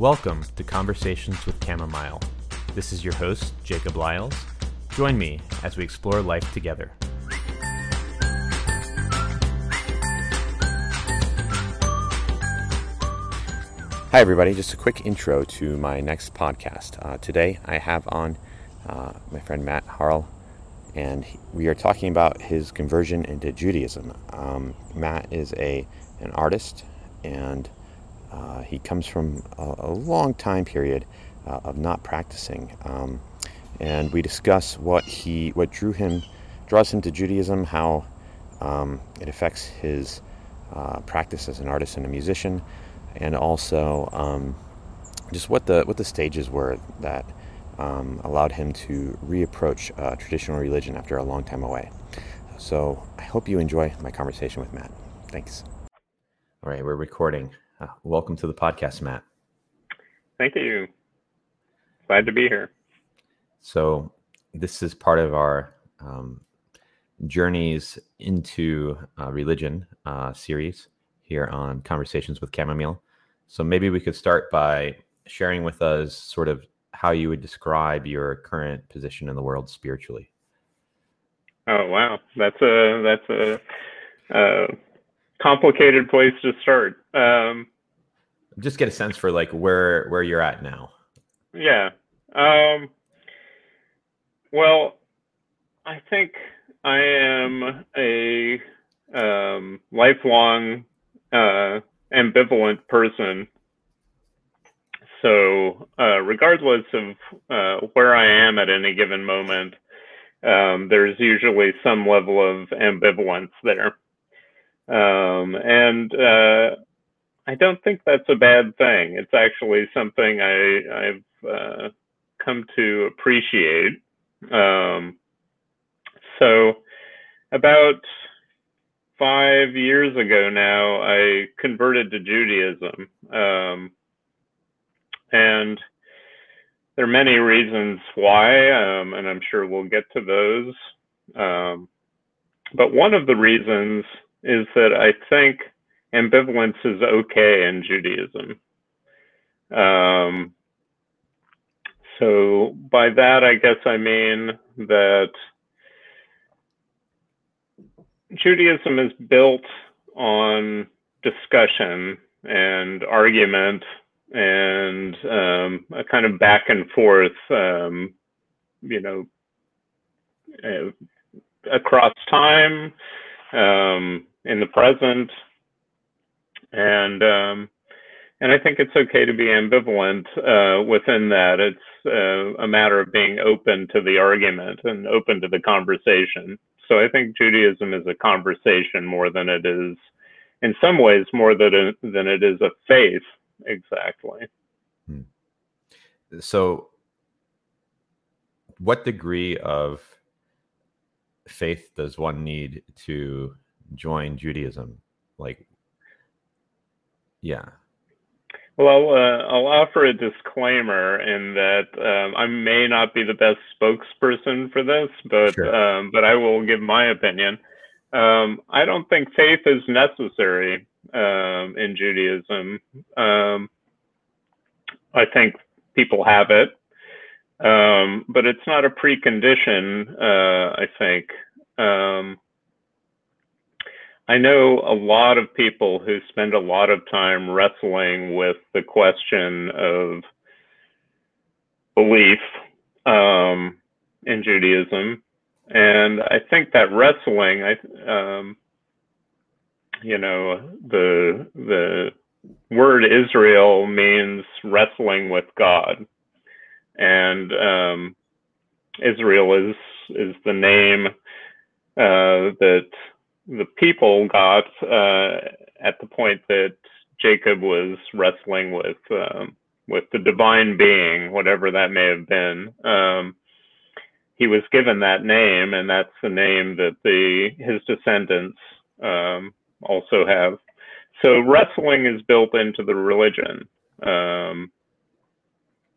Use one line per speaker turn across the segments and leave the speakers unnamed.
Welcome to Conversations with Chamomile. This is your host, Jacob Lyles. Join me as we explore life together. Hi, everybody. Just a quick intro to my next podcast. Uh, today, I have on uh, my friend Matt Harl, and we are talking about his conversion into Judaism. Um, Matt is a an artist, and uh, he comes from a, a long time period uh, of not practicing. Um, and we discuss what he, what drew him, draws him to Judaism, how um, it affects his uh, practice as an artist and a musician and also um, just what the what the stages were that um, allowed him to reapproach uh, traditional religion after a long time away. So I hope you enjoy my conversation with Matt. Thanks. All right, we're recording. Uh, welcome to the podcast, Matt.
Thank you. Glad to be here.
So this is part of our um, journeys into uh, religion uh, series here on Conversations with Chamomile. So maybe we could start by sharing with us sort of how you would describe your current position in the world spiritually.
Oh wow, that's a that's a, a complicated place to start. Um,
Just get a sense for like where where you're at now.
Yeah. Um, well, I think I am a um, lifelong uh, ambivalent person. So, uh, regardless of uh, where I am at any given moment, um, there's usually some level of ambivalence there. Um, and uh, I don't think that's a bad thing. It's actually something I, have uh, come to appreciate. Um, so, about five years ago now, I converted to Judaism. Um, and there are many reasons why, um, and I'm sure we'll get to those. Um, but one of the reasons is that I think ambivalence is okay in Judaism. Um, so by that, I guess I mean that Judaism is built on discussion and argument and um, a kind of back and forth, um, you know, uh, across time, um, in the present, and um, and I think it's okay to be ambivalent uh, within that. It's uh, a matter of being open to the argument and open to the conversation. So I think Judaism is a conversation more than it is, in some ways, more than than it is a faith. Exactly. Hmm.
So, what degree of faith does one need to join Judaism? Like, yeah.
Well, uh, I'll offer a disclaimer in that um, I may not be the best spokesperson for this, but sure. um, but I will give my opinion. Um, I don't think faith is necessary um, in Judaism. Um, I think people have it, um, but it's not a precondition. Uh, I think. I know a lot of people who spend a lot of time wrestling with the question of belief um, in Judaism, and I think that wrestling, I, um, you know, the the word Israel means wrestling with God, and um, Israel is is the name uh, that the people got uh, at the point that Jacob was wrestling with um, with the divine being, whatever that may have been. Um, he was given that name, and that's the name that the his descendants um, also have. So wrestling is built into the religion. Um,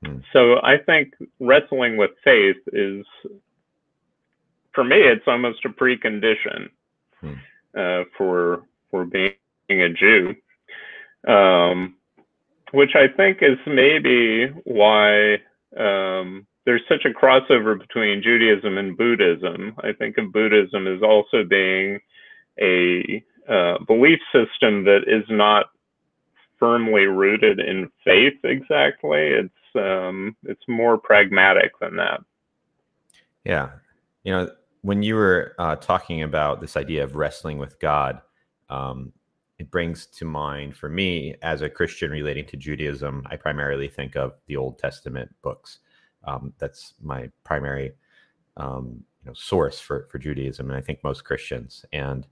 hmm. So I think wrestling with faith is, for me, it's almost a precondition hmm. uh, for for being a Jew. Um, which I think is maybe why um, there's such a crossover between Judaism and Buddhism. I think of Buddhism as also being a uh, belief system that is not firmly rooted in faith exactly. It's um, it's more pragmatic than that.
Yeah, you know, when you were uh, talking about this idea of wrestling with God, um, it brings to mind for me as a Christian relating to Judaism. I primarily think of the Old Testament books. Um, that's my primary um, you know, source for for Judaism, and I think most Christians. And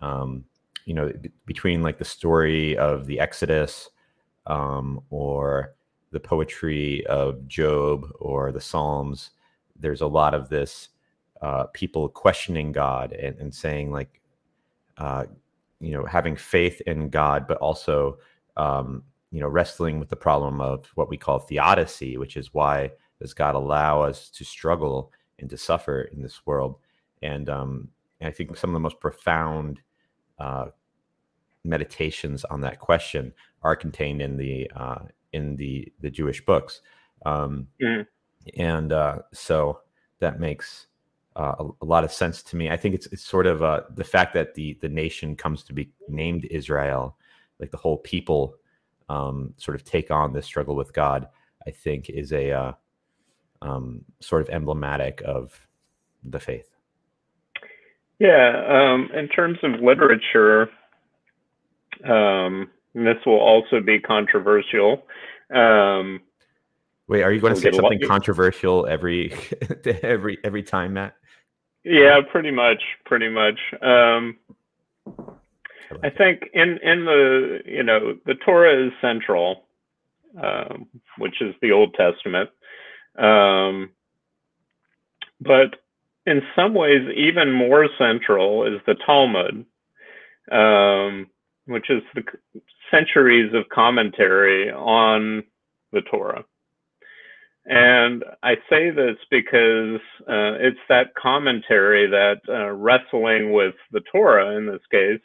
um, you know, b- between like the story of the Exodus um, or the poetry of Job or the Psalms, there's a lot of this uh, people questioning God and, and saying like, uh, you know, having faith in God, but also, um, you know, wrestling with the problem of what we call theodicy, which is why does God allow us to struggle and to suffer in this world? And, um, and I think some of the most profound uh, meditations on that question are contained in the uh, in the the Jewish books, um, mm. and uh, so that makes uh, a, a, lot of sense to me. I think it's it's sort of uh, the fact that the the nation comes to be named Israel, like the whole people, um, sort of take on this struggle with God. I think is a uh, um, sort of emblematic of the faith.
Yeah, um, in terms of literature, um, this will also be controversial. Um,
Wait, are you going to say something controversial every every every time, Matt?
Yeah, pretty much, pretty much. Um, I think in in the you know the Torah is central, um, which is the Old Testament, um, but in some ways even more central is the Talmud, um, which is the centuries of commentary on the Torah. And I say this because uh, it's that commentary that uh, wrestling with the Torah in this case,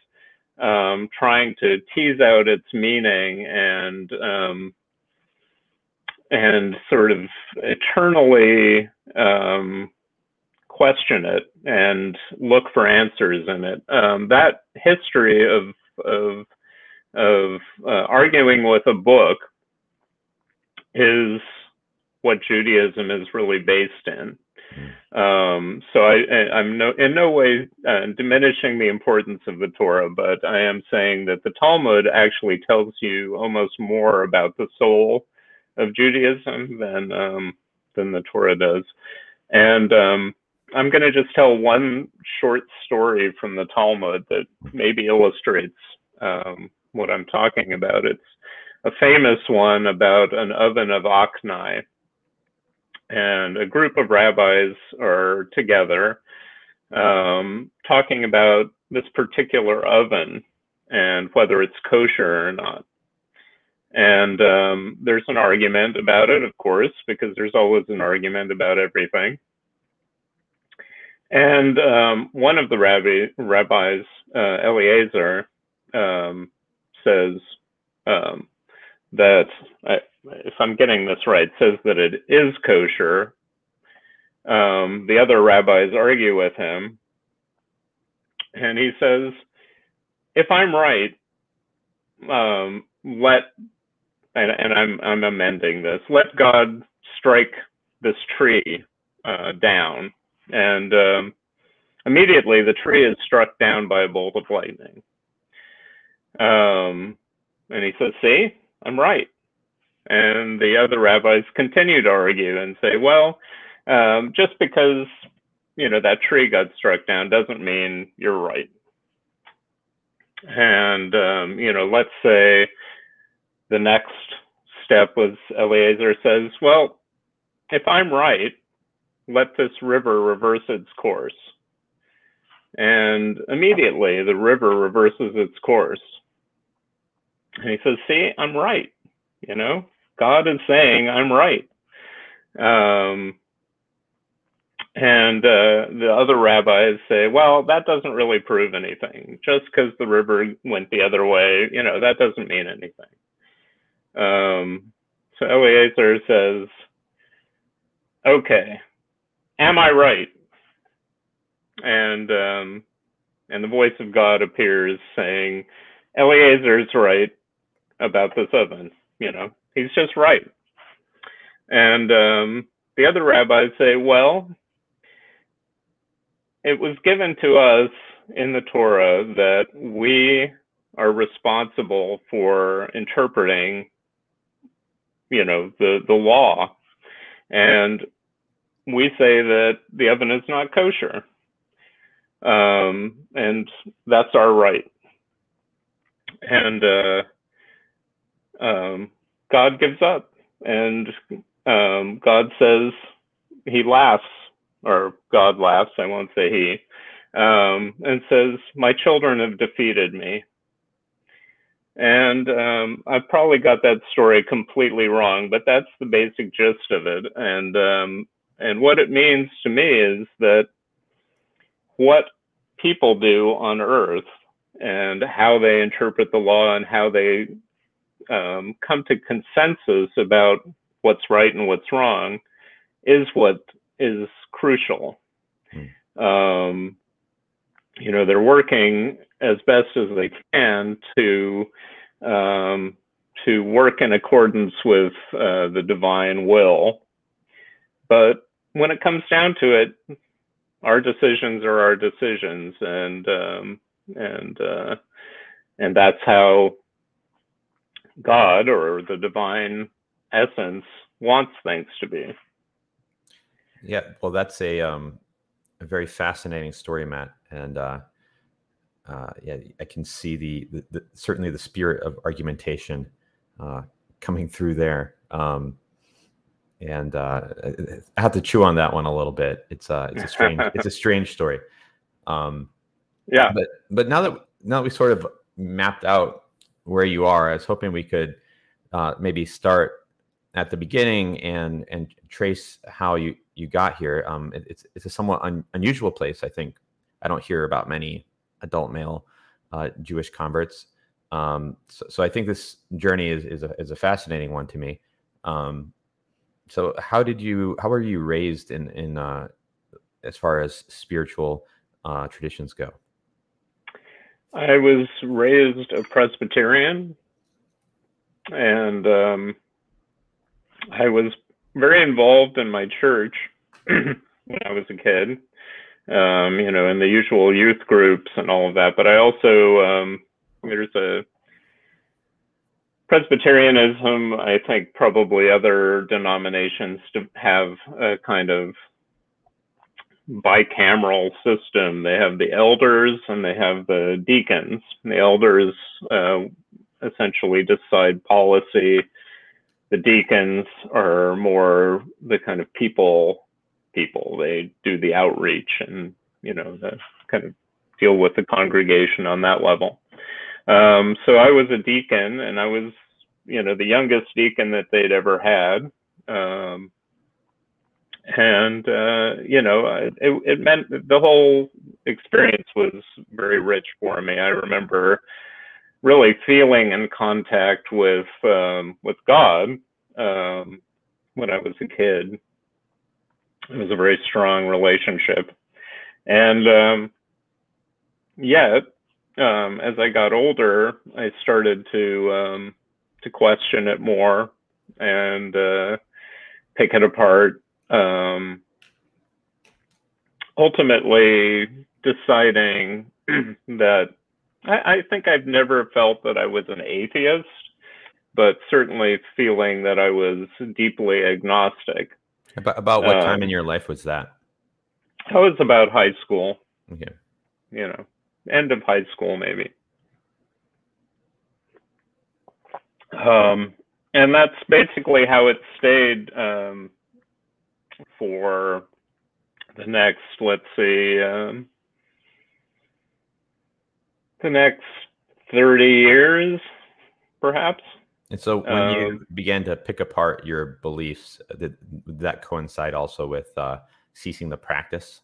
um, trying to tease out its meaning and um, and sort of eternally um, question it and look for answers in it. Um, that history of of of uh, arguing with a book is what Judaism is really based in. Um, so I, am no, in no way uh, diminishing the importance of the Torah, but I am saying that the Talmud actually tells you almost more about the soul of Judaism than um, than the Torah does. And um, I'm going to just tell one short story from the Talmud that maybe illustrates um, what I'm talking about. It's a famous one about an oven of Achnai. And a group of rabbis are together um, talking about this particular oven and whether it's kosher or not. And um, there's an argument about it, of course, because there's always an argument about everything. And um, one of the rabbi, rabbis, uh, Eliezer, um, says um, that, I, if I'm getting this right, says that it is kosher. Um, the other rabbis argue with him. And he says, if I'm right, um, let and, and I'm I'm amending this. Let God strike this tree uh, down, and um, immediately the tree is struck down by a bolt of lightning. Um, and he says, "See, I'm right." And the other rabbis continue to argue and say, "Well, um, just because you know that tree got struck down doesn't mean you're right." And um, you know, let's say the next step was Eliezer says, well, if I'm right, let this river reverse its course. And immediately the river reverses its course. And he says, see, I'm right. You know, God is saying I'm right. Um, and uh, the other rabbis say, well, that doesn't really prove anything. Just because the river went the other way, you know, that doesn't mean anything. Um, so Eliezer says, "Okay, am I right?" And um, and the voice of God appears, saying, "Eliezer's right about this oven. You know, he's just right." And um, the other rabbis say, "Well, it was given to us in the Torah that we are responsible for interpreting, you know, the, the law. And we say that the oven is not kosher. Um, and that's our right. And uh, um, God gives up. And um, God says, He laughs or God laughs, I won't say he, um, and says, My children have defeated me. And um, I've probably got that story completely wrong, but that's the basic gist of it. And um, and what it means to me is that what people do on Earth and how they interpret the law and how they um, come to consensus about what's right and what's wrong is what is crucial. Hmm. Um, you know, they're working as best as they can to um, to work in accordance with uh, the divine will. But when it comes down to it, our decisions are our decisions, and um, and uh, and that's how God or the divine essence wants things to be.
Yeah, well, that's a um, a very fascinating story, Matt, and uh, uh, yeah, I can see the, the, the, certainly the spirit of argumentation uh, coming through there. Um, and uh, I have to chew on that one a little bit. It's uh, it's a strange it's a strange story. Um,
yeah,
but but now that now that we sort of mapped out where you are, I was hoping we could uh, maybe start at the beginning and and trace how you you got here. Um, it, it's it's a somewhat un, unusual place. I think I don't hear about many adult male uh, Jewish converts. Um, so, so, I think this journey is is a, is a fascinating one to me. Um, so how did you how were you raised in in uh, as far as spiritual uh, traditions go?
I was raised a Presbyterian, and um, I was very involved in my church when I was a kid, um, you know, in the usual youth groups and all of that. But I also, um, there's a Presbyterianism, I think probably other denominations have a kind of bicameral system. They have the elders and they have the deacons. The elders uh, essentially decide policy the deacons are more the kind of people people. They do the outreach and you know the kind of deal with the congregation on that level. Um, so I was a deacon, and I was you know the youngest deacon that they'd ever had. Um, and uh, you know it, it meant the whole experience was very rich for me. I remember really feeling in contact with um, with God um, when I was a kid. It was a very strong relationship, and um, yet um, as I got older, I started to um, to question it more and uh, pick it apart. Um, ultimately, deciding that I, I think I've never felt that I was an atheist, but certainly feeling that I was deeply agnostic.
About, about what um, time in um, your life was that?
I was about high school.
Okay.
You know, end of high school, maybe. Um, and that's basically how it stayed um, for the next, let's see, um, the next 30 years, perhaps.
And so when um, you began to pick apart your beliefs, did that coincide also with uh, ceasing the practice?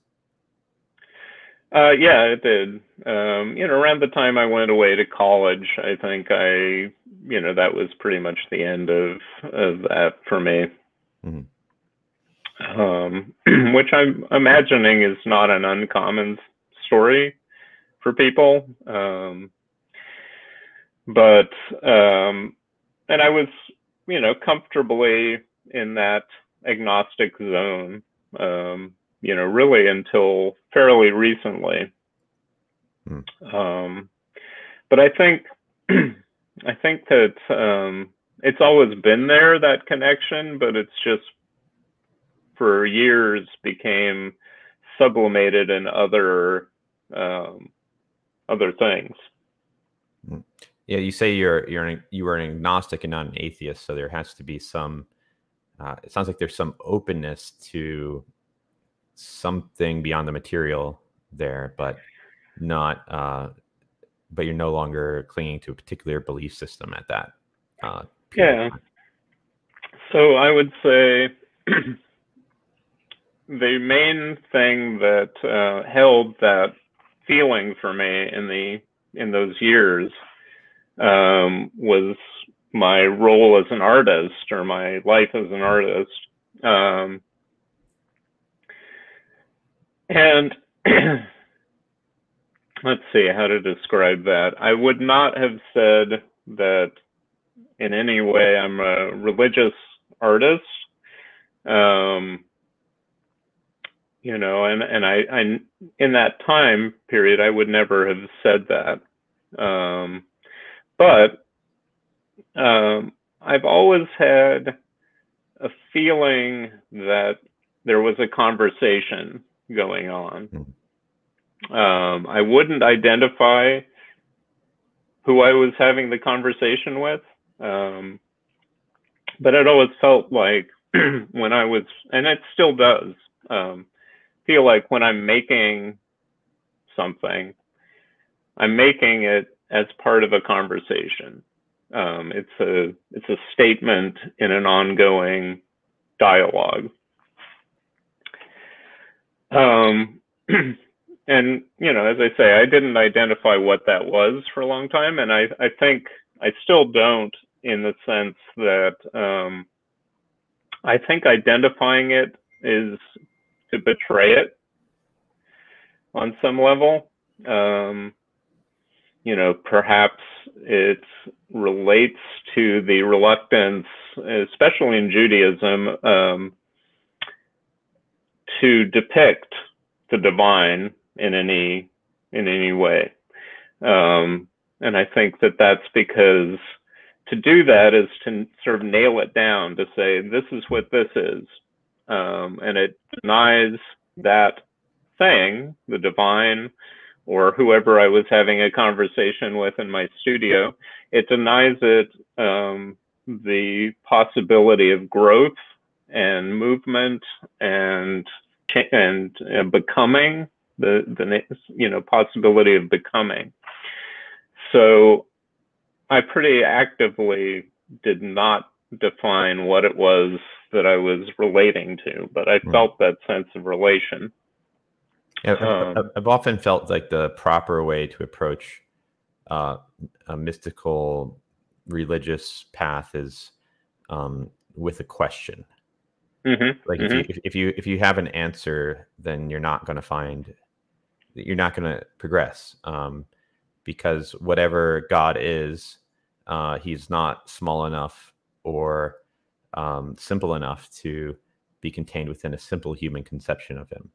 Uh, yeah, it did. Um, you know, around the time I went away to college, I think I, you know, that was pretty much the end of of that for me. Mm-hmm. Um, which I'm imagining is not an uncommon story for people. Um, but um, and I was, you know, comfortably in that agnostic zone. Um, you know, really until fairly recently. Um, but I think I think that um, it's always been there that connection, but it's just for years became sublimated in other um, other things.
Hmm. Yeah, you say you're you're an, you are an agnostic and not an atheist, so there has to be some. Uh, it sounds like there's some openness to something beyond the material there, but not. Uh, but you're no longer clinging to a particular belief system at that.
Uh, yeah. So I would say the main thing that uh, held that feeling for me in the in those years um, was my role as an artist or my life as an artist. Um, and let's see how to describe that. I would not have said that in any way I'm a religious artist. Um, you know, and and I, I in that time period I would never have said that. Um, but um, I've always had a feeling that there was a conversation going on. Hmm. Um, I wouldn't identify who I was having the conversation with, um, but it always felt like when I was, and it still does, um, feel like when I'm making something, I'm making it as part of a conversation. Um, it's a it's a statement in an ongoing dialogue. Um, and you know, as I say, I didn't identify what that was for a long time, and I I think I still don't in the sense that um, I think identifying it is to betray it on some level. Um, you know, perhaps it relates to the reluctance, especially in Judaism, um, to depict the divine in any in any way. Um, and I think that that's because to do that is to sort of nail it down to say this is what this is, um, and it denies that thing, the divine, or whoever I was having a conversation with in my studio. It denies it um, the possibility of growth and movement and and uh, becoming the the you know possibility of becoming. So I pretty actively did not define what it was that I was relating to, but I hmm. felt that sense of relation.
Yeah, um, I've often felt like the proper way to approach uh, a mystical religious path is um, with a question. Mm-hmm, like mm-hmm. If, you, if you if you have an answer, then you're not going to find you're not going to progress um, because whatever God is, uh, he's not small enough or um, simple enough to be contained within a simple human conception of him.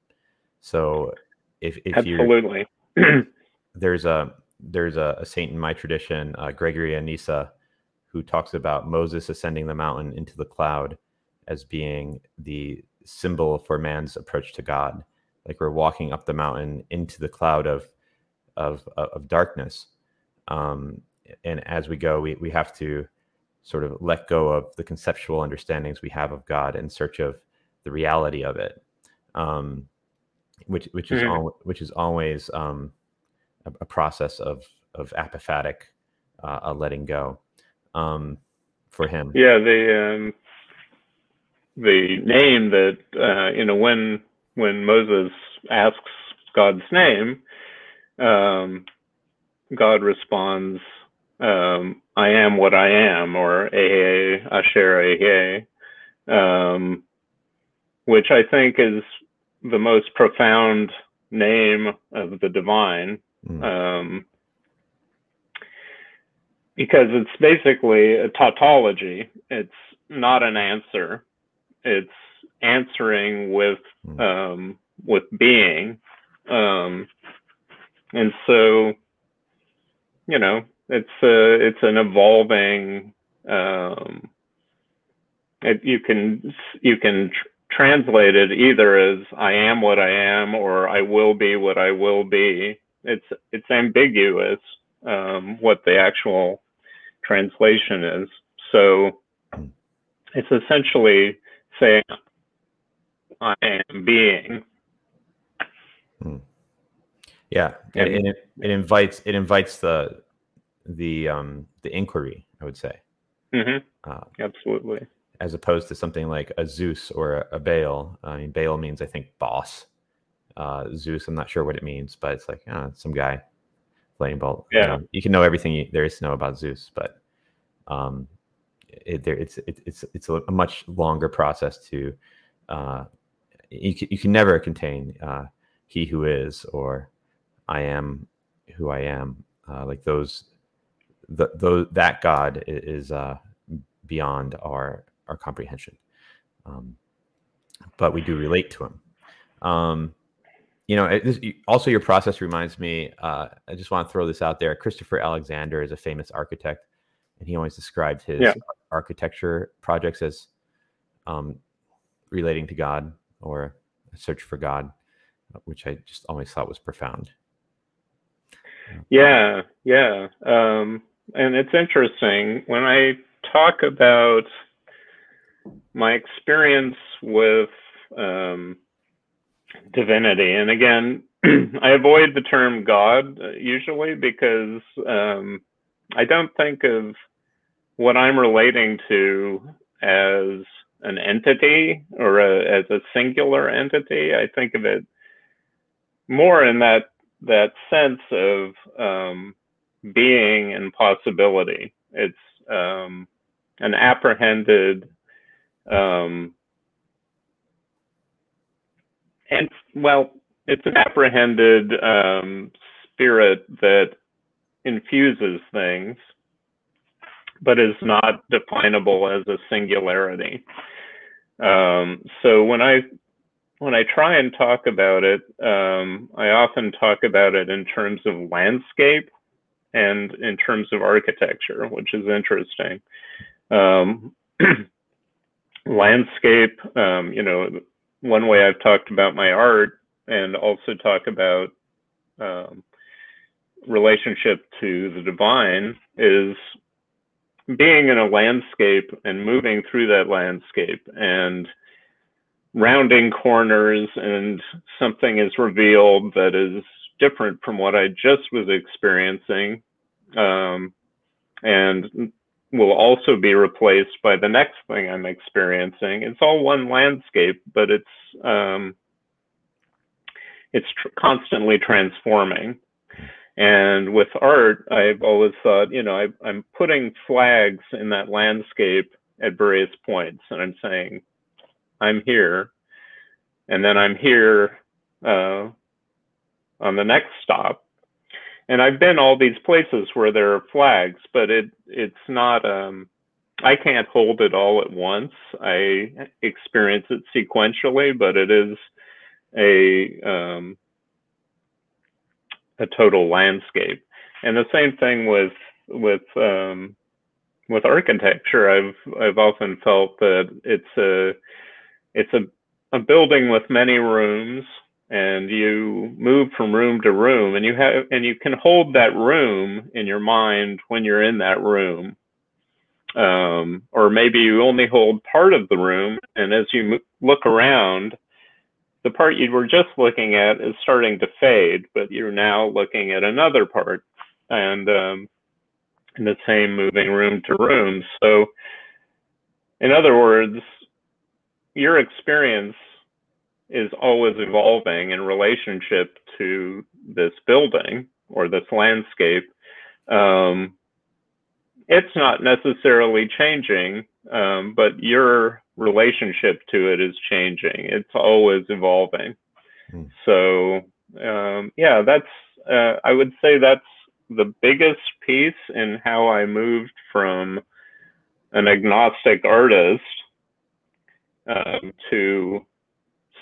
So if if
absolutely
there's a there's a, a, saint in my tradition, uh, Gregory of Nyssa, who talks about Moses ascending the mountain into the cloud as being the symbol for man's approach to God. Like we're walking up the mountain into the cloud of of of darkness, um, and as we go, we we have to sort of let go of the conceptual understandings we have of God in search of the reality of it, um, which which is mm-hmm. al- which is always um, a, a, process of of apophatic uh, letting go um, for him.
Yeah, the um, the name that uh, you know when when Moses asks God's name, um, God responds, um, I am what I am, or Ehyeh Asher Ehyeh, um, which I think is the most profound name of the divine. Mm. Um, because it's basically a tautology. It's not an answer. It's answering with um, with being, um, and so you know it's a it's an evolving. Um, it, you can you can tr- translate it either as I am what I am or I will be what I will be. It's it's ambiguous um, what the actual translation is. So it's essentially saying, I am being.
Hmm. Yeah, and, and it, it invites it invites the the um the inquiry. I would say.
Mm-hmm. Uh, Absolutely.
As opposed to something like a Zeus or a, a Baal. I mean, Baal means I think boss. Uh, Zeus, I'm not sure what it means, but it's like oh, some guy playing ball.
Yeah.
You, know, you can know everything you, there is to know about Zeus, but um, it, there, it's it, it's it's a, much longer process to uh, you can, you can never contain uh, he who is or I am who I am uh, like those the, those that God is uh, beyond our our comprehension um, but we do relate to him um, you know, it, also your process reminds me. Uh, I just want to throw this out there. Christopher Alexander is a famous architect, and he always described his yeah. architecture projects as um, relating to God or a search for God, which I just always thought was profound.
Yeah, yeah, um, and it's interesting when I talk about my experience with um, divinity. And again, I avoid the term God usually because um, I don't think of what I'm relating to as an entity or a, as a singular entity. I think of it more in that that sense of um, being and possibility. It's um, an apprehended um, and well, it's an apprehended um, spirit that infuses things, but is not definable as a singularity. Um, so when I when I try and talk about it, um, I often talk about it in terms of landscape and in terms of architecture, which is interesting. Um, landscape, um, you know, one way I've talked about my art and also talk about um, relationship to the divine is being in a landscape and moving through that landscape and rounding corners and something is revealed that is different from what I just was experiencing um, and will also be replaced by the next thing I'm experiencing. It's all one landscape, but it's um, it's tr- constantly transforming. And with art, I've always thought, you know, I, am putting flags in that landscape at various points, and I'm saying, I'm here, and then I'm here uh, on the next stop, and I've been all these places where there are flags, but it it's not um I can't hold it all at once. I experience it sequentially, but it is a um, a total landscape. And the same thing with with um, with architecture. I've I've often felt that it's a it's a a building with many rooms and you move from room to room and you have and you can hold that room in your mind when you're in that room. Um, or maybe you only hold part of the room and as you look around the part you were just looking at is starting to fade but you're now looking at another part and um, in the same moving room to room. So in other words your experience is always evolving in relationship to this building or this landscape, um, it's not necessarily changing, um, but your relationship to it is changing. It's always evolving. Hmm. So, um, yeah, that's, uh, I would say that's the biggest piece in how I moved from an agnostic artist um, to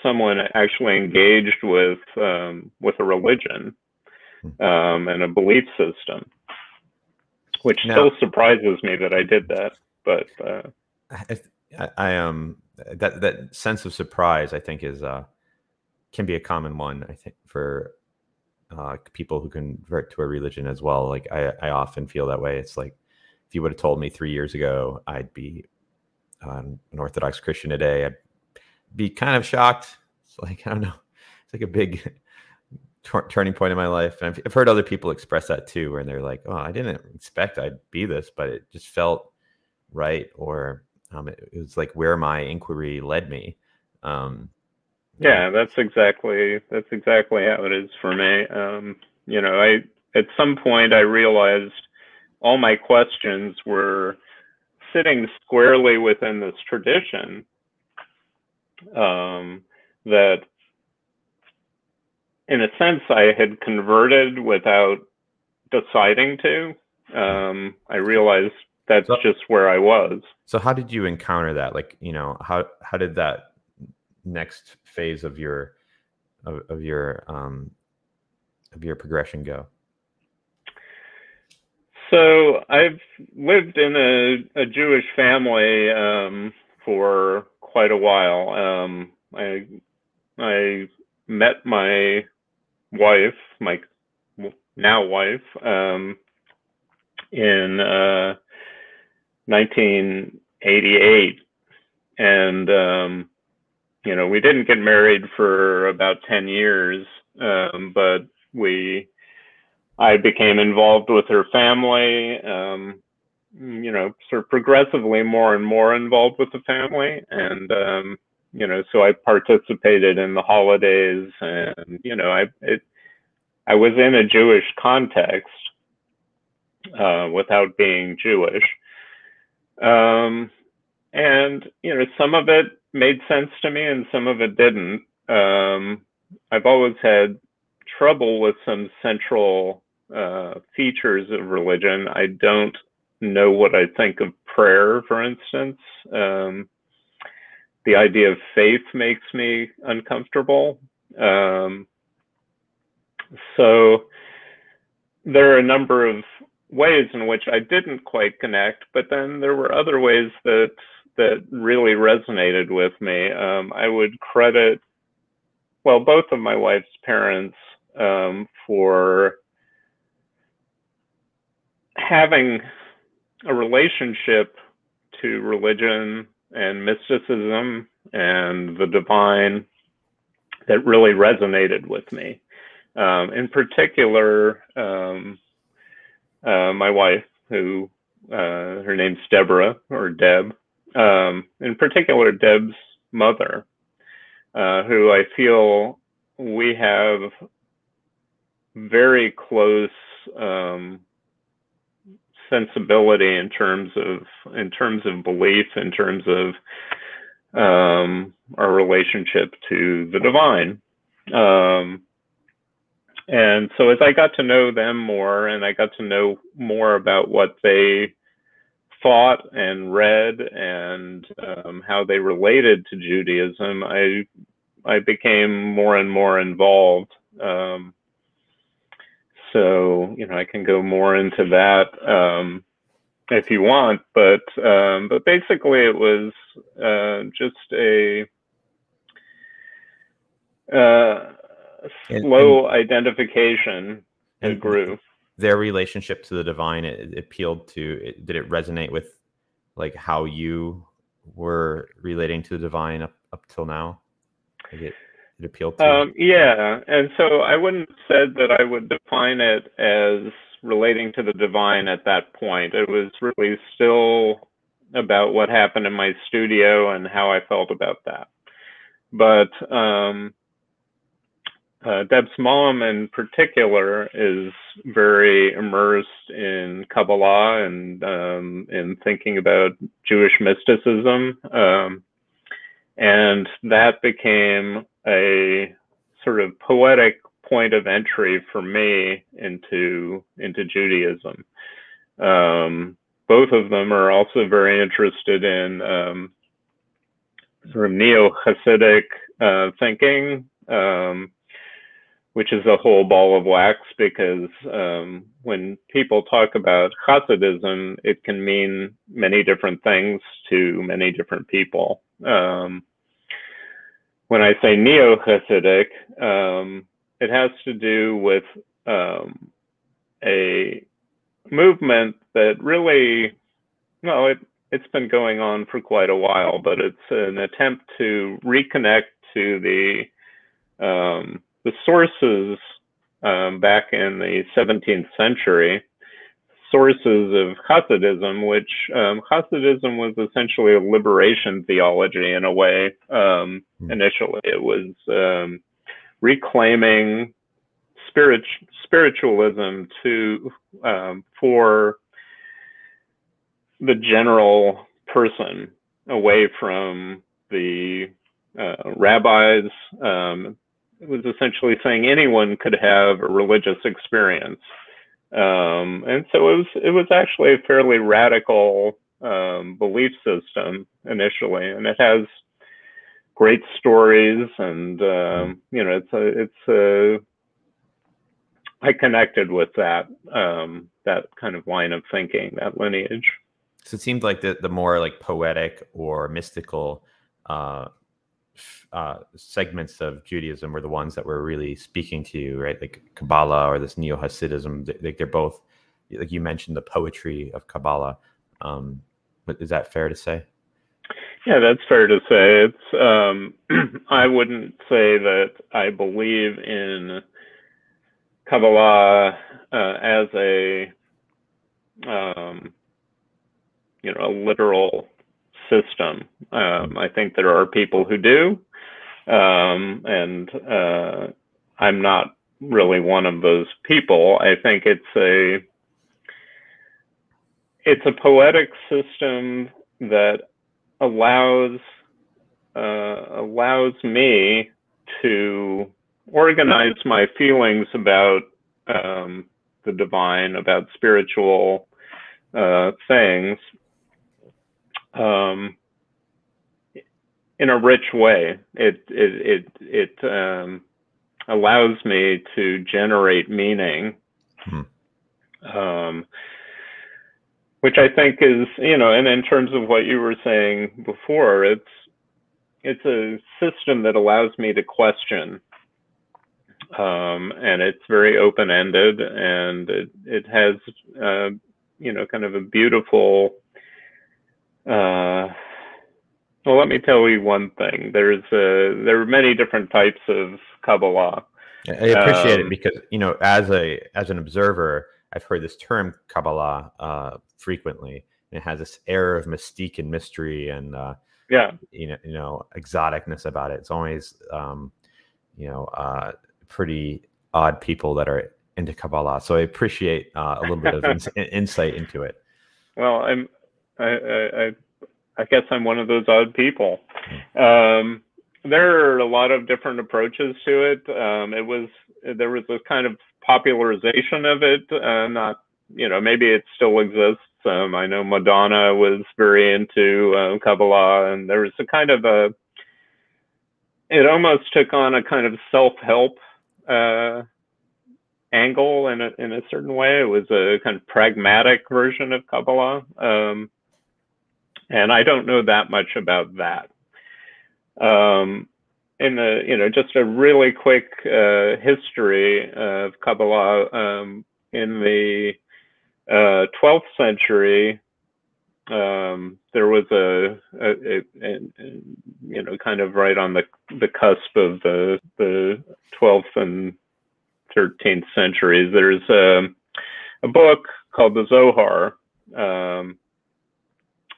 someone actually engaged with um, with a religion hmm. um, and a belief system, which now, still surprises me that I did that. But uh,
I, I um that that sense of surprise I think is uh can be a common one I think for uh, people who convert to a religion as well. Like I, I often feel that way. It's like if you would have told me three years ago I'd be um, an Orthodox Christian today, I'd be kind of shocked. It's like I don't know. It's like a big t- turning point in my life, and I've, I've heard other people express that too, where they're like, "Oh, I didn't expect I'd be this, but it just felt right," or um, it, it was like where my inquiry led me. Um,
yeah, that's exactly that's exactly how it is for me. Um, you know, I at some point I realized all my questions were sitting squarely within this tradition um, that in a sense I had converted without deciding to. Um, I realized that's so, just where I was.
So how did you encounter that? Like, you know, how how did that next phase of your of, of your um of your progression go?
So I've lived in a, a Jewish family um, for quite a while. Um, I I met my wife, my now wife, um, in uh, 1988, and um, you know, we didn't get married for about 10 years, um, but we, I became involved with her family, um, you know, sort of progressively more and more involved with the family. And, um, you know, so I participated in the holidays and, you know, I, it, I was in a Jewish context, uh, without being Jewish. Um, and, you know, some of it made sense to me and some of it didn't. Um, I've always had trouble with some central uh, features of religion. I don't know what I think of prayer, for instance. Um, the idea of faith makes me uncomfortable. Um, so there are a number of ways in which I didn't quite connect, but then there were other ways that that really resonated with me. Um, I would credit, well, both of my wife's parents um, for having a relationship to religion and mysticism and the divine that really resonated with me. Um, in particular, um, uh, my wife, who uh, her name's Deborah or Deb, um, in particular Deb's mother, uh, who I feel we have very close um, sensibility in terms of in terms of belief, in terms of um, our relationship to the divine. Um, and so as I got to know them more and I got to know more about what they thought and read and um, how they related to Judaism, I I became more and more involved. Um, so you know, I can go more into that um, if you want, but um, but basically, it was uh, just a uh, slow and, and, identification that grew
their relationship to the divine it, it appealed to it, did it resonate with like how you were relating to the divine up, up till now? Like it, it appealed to?
Um, yeah and so i wouldn't have said that i would define it as relating to the divine at that point. It was really still about what happened in my studio and how i felt about that. But um, uh, in particular is very immersed in Kabbalah and um, in thinking about Jewish mysticism. Um, and that became a sort of poetic point of entry for me into into Judaism. Um, both of them are also very interested in um, sort of neo-Hasidic uh, thinking, um, which is a whole ball of wax because um, when people talk about Hasidism, it can mean many different things to many different people. Um, when I say neo-Hasidic, um, it has to do with um, a movement that really, well, it, it's been going on for quite a while, but it's an attempt to reconnect to the um, the sources um, back in the 17th century, sources of Hasidism, which um, Hasidism was essentially a liberation theology in a way. Um, hmm. initially, it was um, reclaiming spirit spiritualism to um, for the general person away from the uh, rabbis. Um, it was essentially saying anyone could have a religious experience. Um, and so it was it was actually a fairly radical um, belief system initially, and it has great stories, and um, you know it's a it's a I connected with that um, that kind of line of thinking, that lineage.
So it seemed like the the more like poetic or mystical uh, uh, segments of Judaism were the ones that were really speaking to you, right? Like Kabbalah or this Neo Hasidism. Like they're both, like you mentioned, the poetry of Kabbalah. Um, is that fair to say?
Yeah, that's fair to say. It's um, I wouldn't say that I believe in Kabbalah uh, as a um, you know a literal system. Um, I think there are people who do, um, and uh, I'm not really one of those people. I think it's a it's a poetic system that allows uh, allows me to organize my feelings about um, the divine, about spiritual uh, things, um, in a rich way. It it it it um, allows me to generate meaning. Hmm. Um, which I think is, you know, and in terms of what you were saying before, it's it's a system that allows me to question, um, and it's very open ended, and it it has, uh, you know, kind of a beautiful. Uh, well, let me tell you one thing. There's a, there are many different types of Kabbalah.
I appreciate um, it because you know, as a as an observer, I've heard this term Kabbalah uh, frequently. And it has this air of mystique and mystery and uh,
yeah,
you know, you know, exoticness about it. It's always um, you know uh, pretty odd people that are into Kabbalah. So I appreciate uh, a little bit of in- insight into it.
Well, I'm I, I I guess I'm one of those odd people. Um, there are a lot of different approaches to it. Um, it was there was a kind of popularization of it. Uh, not you know maybe it still exists. Um, I know Madonna was very into uh, Kabbalah, and there was a kind of a it almost took on a kind of self-help uh, angle in a, in a certain way. It was a kind of pragmatic version of Kabbalah. Um, and I don't know that much about that. Um, in the you know just a really quick uh, history of Kabbalah um, in the uh, 12th century. Um, there was a, a, a, a, you know kind of right on the the cusp of the the 12th and 13th centuries. There's a, um, a book called the Zohar, um,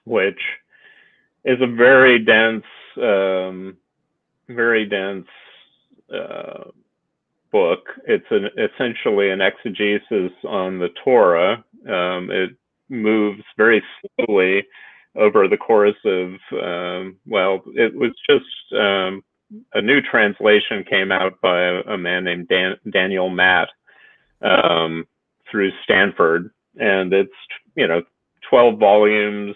which is a very dense um, very dense uh, book. It's an, essentially an exegesis on the Torah. Um, it moves very slowly over the course of, um, well, it was just um, a new translation came out by a, a man named Dan, Daniel Matt um, through Stanford. And it's, you know, 12 volumes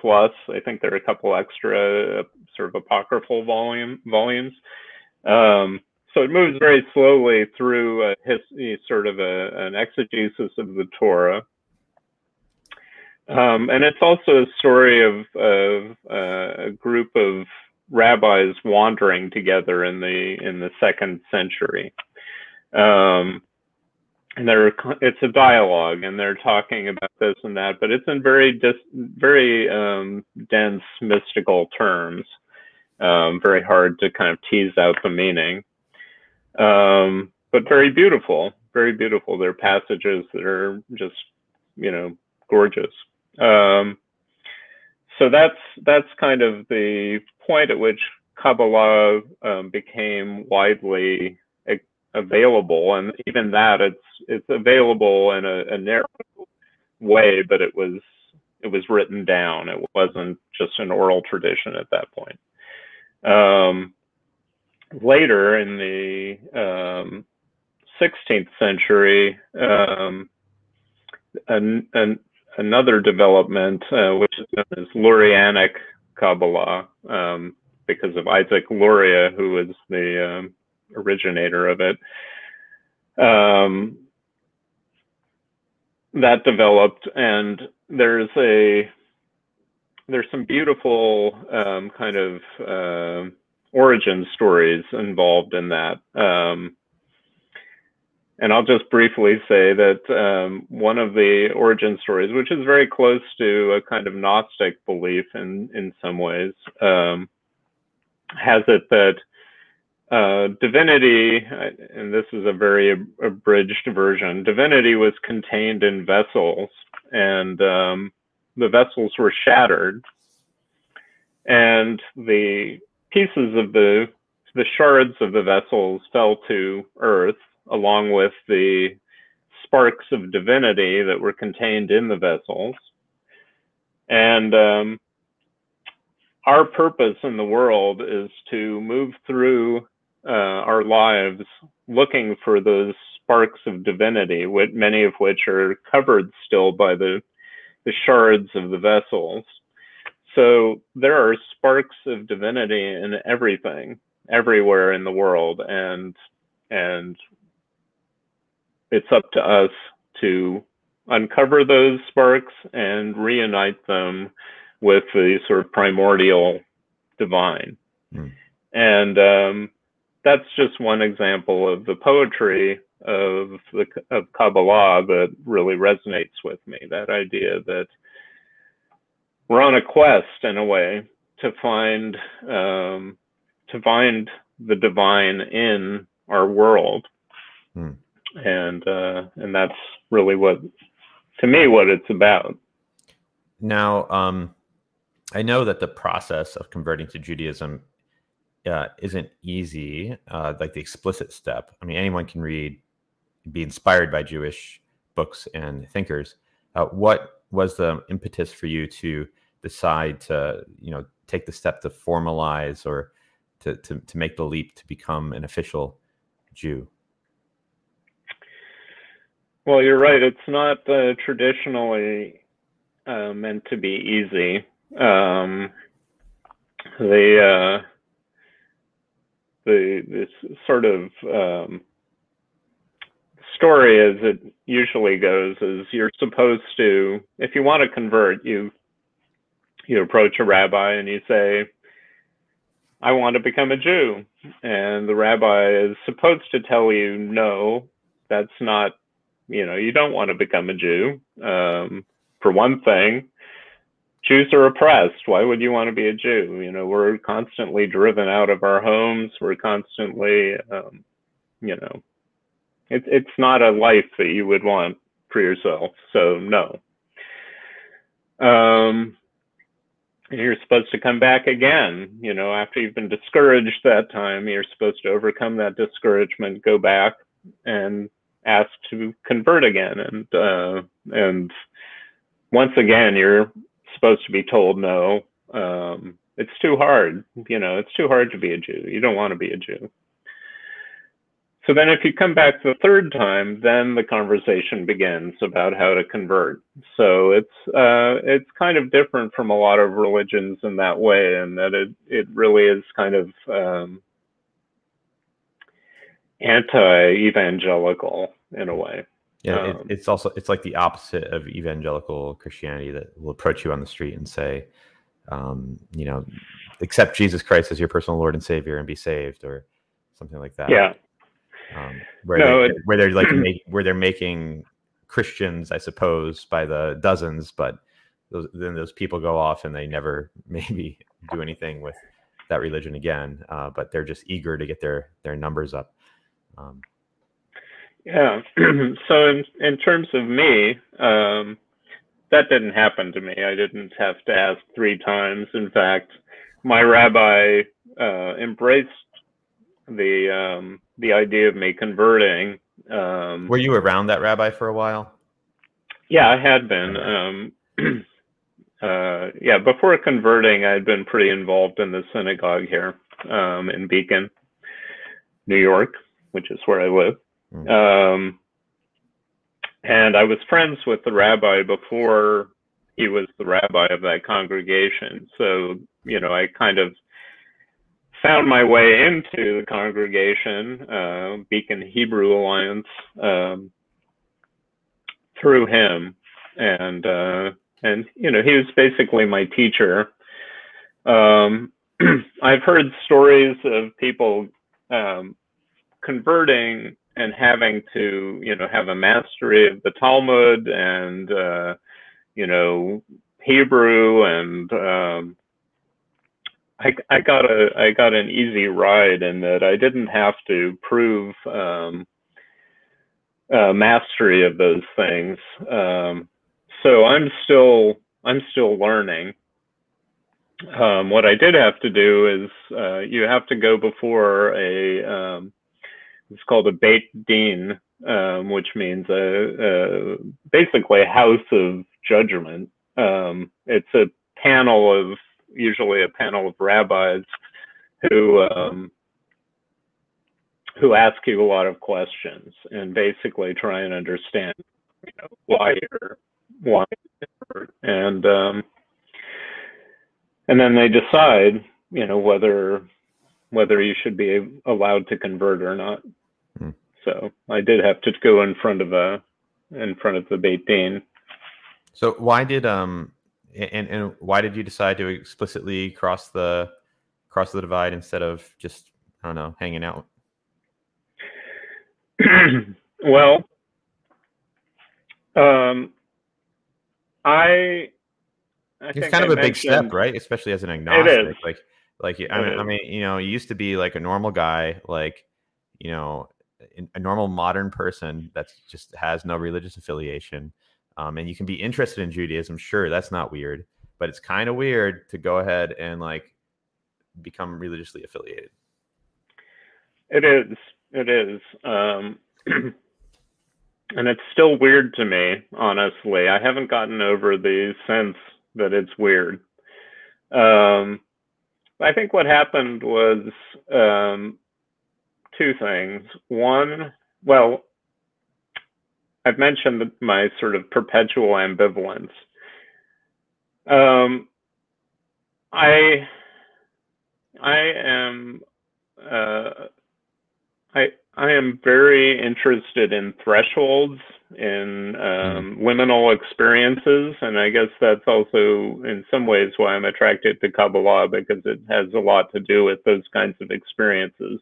plus. I think there are a couple extra sort of apocryphal volume volumes. Um, so it moves very slowly through a his, sort of a, an exegesis of the Torah. Um, and it's also a story of, of uh, a group of rabbis wandering together in the in the second century. Um, and they're it's a dialogue, and they're talking about this and that, but it's in very dis, very um, dense mystical terms. Um, very hard to kind of tease out the meaning, um, but very beautiful, very beautiful. There are passages that are just you know gorgeous. Um, so that's that's kind of the point at which Kabbalah um, became widely available, and even that it's it's available in a, a narrow way, but it was it was written down. It wasn't just an oral tradition at that point. Um, later in the um, 16th century, um, an, an, another development, uh, which is known as Lurianic Kabbalah, um, because of Isaac Luria, who was the um, originator of it. Um, that developed, and there's a there's some beautiful um, kind of uh, origin stories involved in that. Um, and I'll just briefly say that um, one of the origin stories, which is very close to a kind of Gnostic belief in in some ways, um, has it that uh, divinity, and this is a very abridged version, divinity was contained in vessels, and um, the vessels were shattered, and the pieces of the the shards of the vessels fell to earth along with the sparks of divinity that were contained in the vessels. And um, our purpose in the world is to move through uh, our lives looking for those sparks of divinity, with many of which are covered still by the, the shards of the vessels. So there are sparks of divinity in everything, everywhere in the world, and and it's up to us to uncover those sparks and reunite them with the sort of primordial divine. Mm. And um, that's just one example of the poetry of the of Kabbalah that really resonates with me. That idea that we're on a quest in a way to find um, to find the divine in our world, hmm. and uh, and that's really what to me what it's about.
Now, um, I know that the process of converting to Judaism uh, isn't easy, uh, like the explicit step. I mean, anyone can read, be inspired by Jewish books and thinkers. Uh, what was the impetus for you to decide to, you know, take the step to formalize or to, to, to make the leap to become an official Jew?
Well, you're right. It's not uh, traditionally uh, meant to be easy. Um, the uh, the this sort of um, story as it usually goes is you're supposed to if you want to convert you you approach a rabbi and you say i want to become a jew. And the rabbi is supposed to tell you no that's not you know you don't want to become a jew um, for one thing Jews are oppressed. Why would you want to be a Jew? You know, we're constantly driven out of our homes. We're constantly, um, you know, it's it's not a life that you would want for yourself. So no. Um, you're supposed to come back again. You know, after you've been discouraged that time, you're supposed to overcome that discouragement, go back and ask to convert again. And uh, and once again, you're supposed to be told no. Um, it's too hard. You know, it's too hard to be a Jew. You don't want to be a Jew. So then if you come back the third time, then the conversation begins about how to convert. So it's uh, it's kind of different from a lot of religions in that way, and that it it really is kind of um, anti-evangelical in a way.
Yeah, um, it, it's also it's like the opposite of evangelical Christianity that will approach you on the street and say, um, you know, accept Jesus Christ as your personal Lord and Savior and be saved, or something like that.
Yeah,
um, where no, they, where they're like make, where they're making Christians, I suppose, by the dozens, but those, then those people go off and they never maybe do anything with that religion again. Uh, but they're just eager to get their their numbers up. Um,
yeah. so in in terms of me, um, that didn't happen to me. I didn't have to ask three times. In fact, my rabbi uh, embraced the um, the idea of me converting. Um,
Were you around that rabbi for a while?
Yeah, I had been. Um, uh, yeah, before converting, I'd been pretty involved in the synagogue here um, in Beacon, New York, which is where I live. Mm. and I was friends with the rabbi before he was the rabbi of that congregation. So, you know, I kind of found my way into the congregation, uh, Beacon Hebrew Alliance, um, through him, and uh, and you know he was basically my teacher. Um, I've heard stories of people um, converting and having to you know have a mastery of the Talmud and uh, you know Hebrew and um, I, I got a I got an easy ride in that I didn't have to prove um, uh, mastery of those things. Um, so I'm still I'm still learning. Um, what I did have to do is uh, you have to go before a um, it's called a Beit Din, um, which means a, a, basically a house of judgment. Um, it's a panel of usually a panel of rabbis who um, who ask you a lot of questions and basically try and understand you know, why you're why you're, and um, and then they decide you know whether whether you should be allowed to convert or not. Hmm. So I did have to go in front of a in front of the Beit Din.
So why did um and and why did you decide to explicitly cross the cross the divide instead of just I don't know hanging out?
well, um, I,
I think it's kind of I a big step, right? Especially as an agnostic, like like I mean, I mean, you know, you used to be like a normal guy, like you know, a normal modern person that just has no religious affiliation um, and you can be interested in Judaism. Sure, that's not weird, but it's kind of weird to go ahead and like become religiously affiliated.
It is. It is. Um, and it's still weird to me, honestly. I haven't gotten over the sense that it's weird. Um, I think what happened was um, two things. One, well, I've mentioned my sort of perpetual ambivalence. Um, I I am uh, I I am very interested in thresholds in um, mm-hmm. liminal experiences, and I guess that's also in some ways why I'm attracted to Kabbalah because it has a lot to do with those kinds of experiences.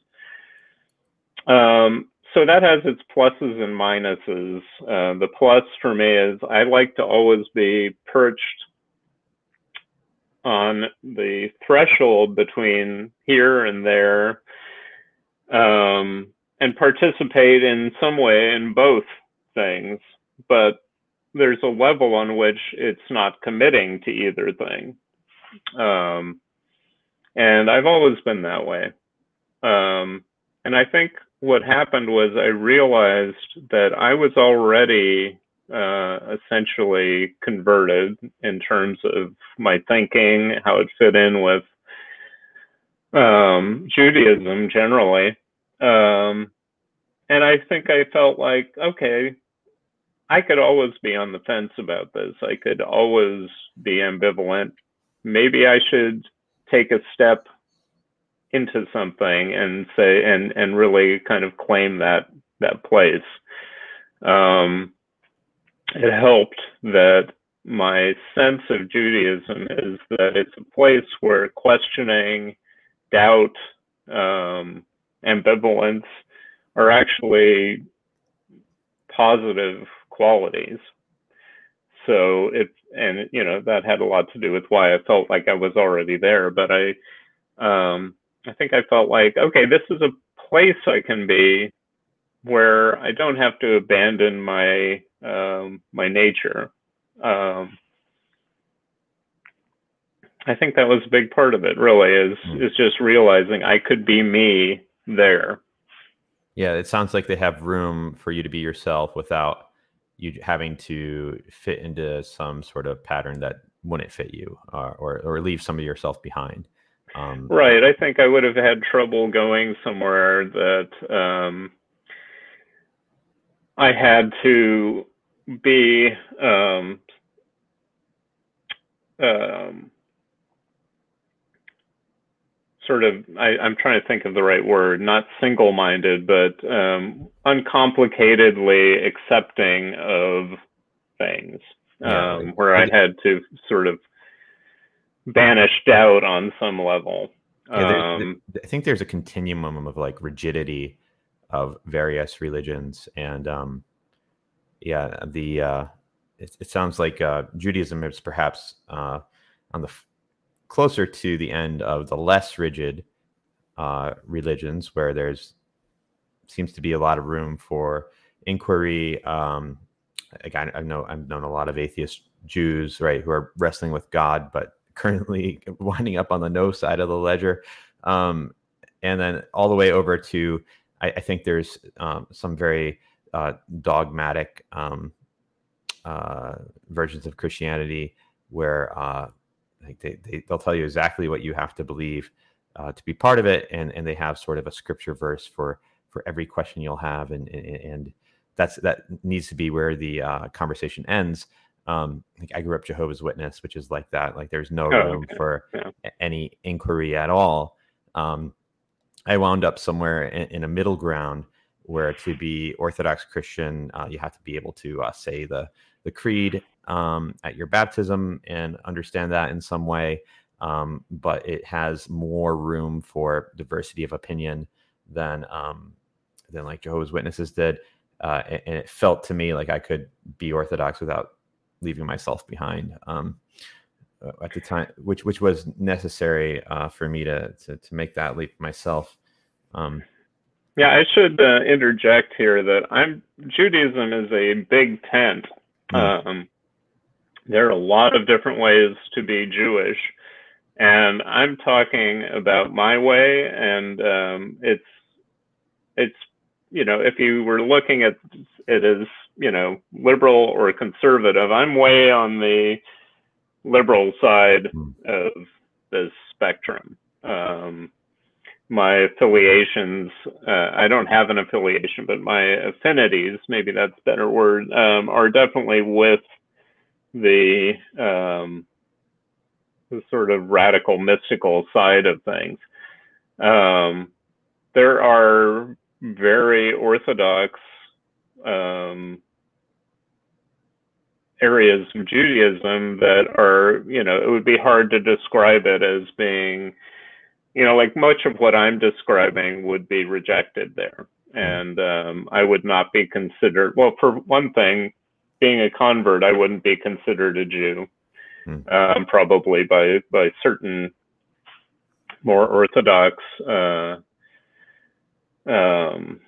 Um, so that has its pluses and minuses. Uh, the plus for me is I like to always be perched on the threshold between here and there um, and participate in some way in both things. But there's a level on which it's not committing to either thing. Um, and I've always been that way. Um, and I think what happened was I realized that I was already uh, essentially converted in terms of my thinking, how it fit in with um, Judaism generally. Um, and I think I felt like, okay, I could always be on the fence about this. I could always be ambivalent. Maybe I should take a step into something and say and and really kind of claim that that place. Um, it helped that my sense of Judaism is that it's a place where questioning, doubt, um, ambivalence are actually positive qualities. So it and you know that had a lot to do with why I felt like I was already there. But I um, I think I felt like okay, this is a place I can be where I don't have to abandon my um, my nature. Um, I think that was a big part of it. Really, is mm. is just realizing I could be me there.
Yeah, it sounds like they have room for you to be yourself without you having to fit into some sort of pattern that wouldn't fit you uh, or or leave some of yourself behind.
Um, right. I think I would have had trouble going somewhere that um, I had to be um, um, sort of I, am trying to think of the right word, not single-minded, but um, uncomplicatedly accepting of things, yeah, um, like, where I had to sort of banish doubt on some level.
Yeah, um, I think there's a continuum of like rigidity of various religions, and um, yeah, the uh, it, it sounds like uh, Judaism is perhaps uh, on the closer to the end of the less rigid uh, religions, where there's seems to be a lot of room for inquiry. Um, again, I know I've known a lot of atheist Jews, right, who are wrestling with God, but currently winding up on the no side of the ledger. Um, and then all the way over to, I, I think there's um, some very uh, dogmatic um, uh, versions of Christianity where uh, like they, they they'll tell you exactly what you have to believe uh, to be part of it, and and they have sort of a scripture verse for for every question you'll have, and and, and that's that needs to be where the uh, conversation ends. Um, like I grew up Jehovah's Witness, which is like that. Like there's no oh, room okay. for yeah. any inquiry at all. Um, I wound up somewhere in, in, a middle ground where to be Orthodox Christian, uh, you have to be able to uh, say the the creed um, at your baptism and understand that in some way. Um, but it has more room for diversity of opinion than um, than like Jehovah's Witnesses did, uh, and, and, it felt to me like I could be Orthodox without leaving myself behind um, uh, at the time, which which was necessary uh, for me to, to, to make that leap myself. Um,
yeah, I should uh, interject here that I'm Judaism is a big tent. Mm. there are a lot of different ways to be Jewish, and I'm talking about my way, and um, it's it's you know if you were looking at it as you know liberal or conservative, I'm way on the liberal side mm. of the spectrum. Um, my affiliations, uh, I don't have an affiliation, but my affinities, maybe that's a better word, um, are definitely with the, um, the sort of radical mystical side of things. Um, there are very orthodox um, areas of Judaism that are, you know, it would be hard to describe it as being you know, like much of what I'm describing would be rejected there. Hmm. And um, I would not be considered, well, for one thing, being a convert, I wouldn't be considered a Jew, mm. um, probably by, by certain more orthodox uh, um,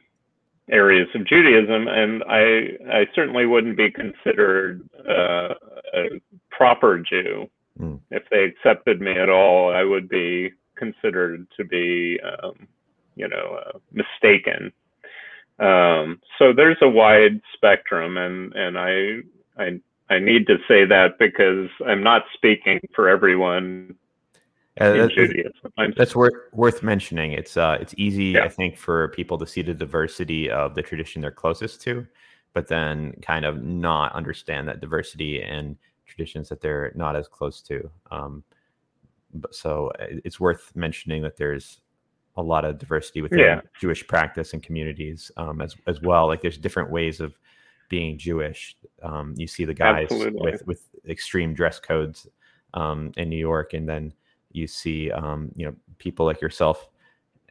areas of Judaism. And I, I certainly wouldn't be considered uh, a proper Jew Mm. If they accepted me at all, I would be considered to be, um, you know, uh, mistaken. Um, so there's a wide spectrum, and and I I I need to say that because I'm not speaking for everyone
uh, in Judaism. That's worth worth mentioning. It's uh, it's easy, yeah. I think, for people to see the diversity of the tradition they're closest to, but then kind of not understand that diversity and traditions that they're not as close to. Um, but so uh, it's worth mentioning that there's a lot of diversity within yeah. Jewish practice and communities um, as as well. Like there's different ways of being Jewish. Um, you see the guys with with extreme dress codes um, in New York, and then you see um, you know people like yourself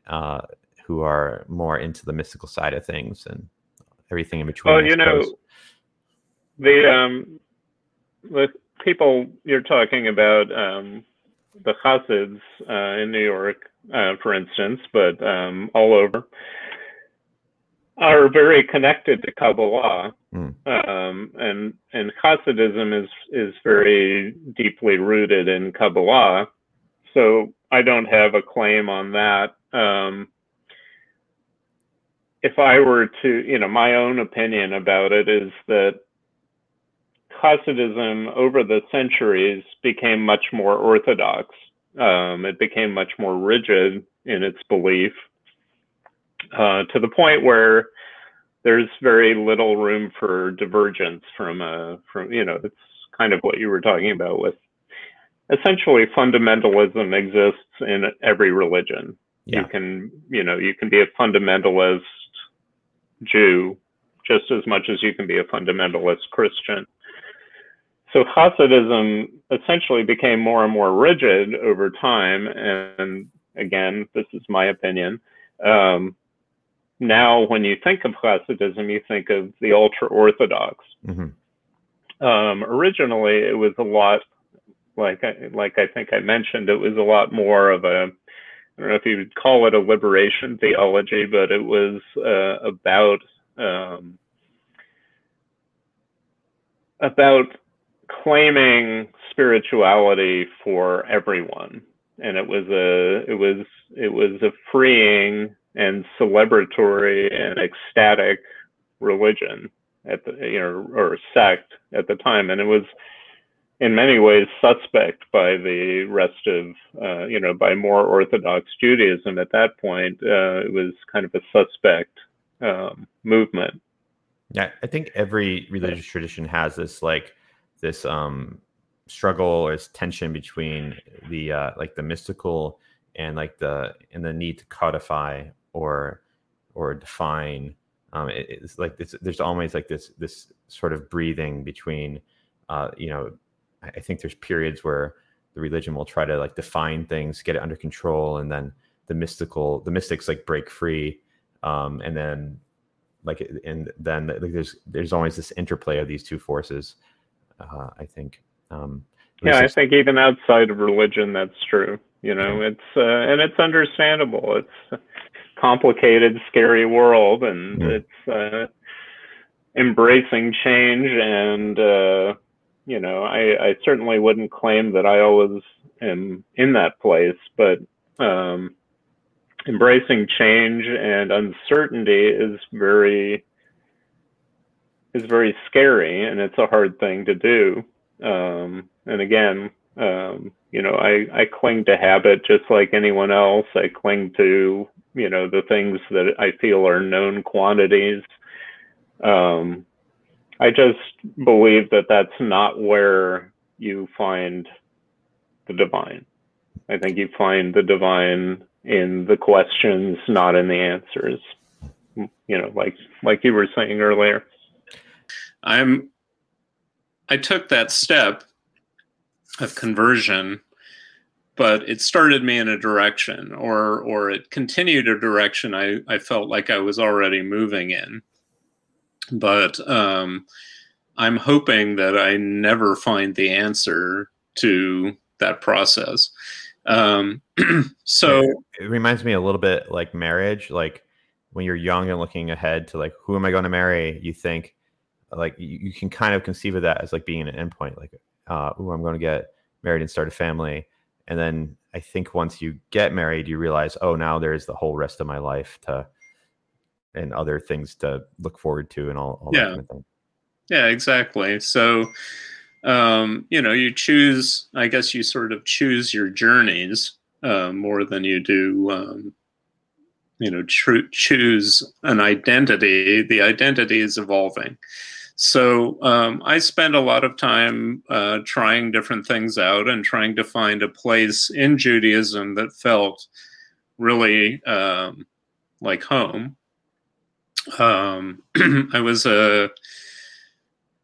uh, who are more into the mystical side of things and everything in between.
Well, you know, the um, the people you're talking about, um, the Hasids uh, in New York, uh, for instance, but um, all over are very connected to Kabbalah, mm. um, and and Hasidism is is very deeply rooted in Kabbalah. So I don't have a claim on that. Um, if I were to, you know, my own opinion about it is that Hasidism over the centuries became much more orthodox. Um, it became much more rigid in its belief uh, to the point where there's very little room for divergence from a from you know it's kind of what you were talking about with essentially fundamentalism exists in every religion. Yeah. You can you know you can be a fundamentalist Jew just as much as you can be a fundamentalist Christian. So Hasidism essentially became more and more rigid over time. And again, this is my opinion. Um, now, when you think of Hasidism, you think of the ultra Orthodox. Mm-hmm. Um, originally, it was a lot like I, like I think I mentioned, it was a lot more of a I don't know if you would call it a liberation theology, but it was uh, about um, about claiming spirituality for everyone. And it was a it was it was a freeing and celebratory and ecstatic religion at the you know or sect at the time. And it was in many ways suspect by the rest of uh, you know by more orthodox judaism at that point uh, it was kind of a suspect um, movement.
Yeah i think every religious tradition has this like this um struggle or this tension between the uh like the mystical and like the and the need to codify or or define. Um it, it's like this there's always like this this sort of breathing between uh you know i think there's periods where the religion will try to like define things get it under control and then the mystical the mystics like break free um and then like and then like there's there's always this interplay of these two forces uh, I think. Um,
yeah, I think even outside of religion, that's true. You know, it's uh, and it's understandable. It's a complicated, scary world, and it's uh, embracing change. And uh, you know, I, I certainly wouldn't claim that I always am in that place, but um, embracing change and uncertainty is very is very scary and it's a hard thing to do. Um, and again, um, you know, I, I cling to habit just like anyone else. I cling to, you know, the things that I feel are known quantities. Um, I just believe that that's not where you find the divine. I think you find the divine in the questions, not in the answers. You know, like like you were saying earlier.
I'm I took that step of conversion, but it started me in a direction or or it continued a direction I, I felt like I was already moving in. But um, I'm hoping that I never find the answer to that process. Um, so
it reminds me a little bit like marriage, like when you're young and looking ahead to like who am I going to marry, you think like you, you, can kind of conceive of that as like being an endpoint like uh oh i'm going to get married and start a family. And then I think once you get married, you realize, oh, now there's the whole rest of my life to and other things to look forward to and all, all
Yeah.
that kind of thing.
Yeah, exactly. So, um, you know, you choose, I guess you sort of choose your journeys uh, more than you do, um, you know, tr- choose an identity. The identity is evolving. So um, I spend a lot of time uh, trying different things out and trying to find a place in Judaism that felt really um, like home. Um, I was a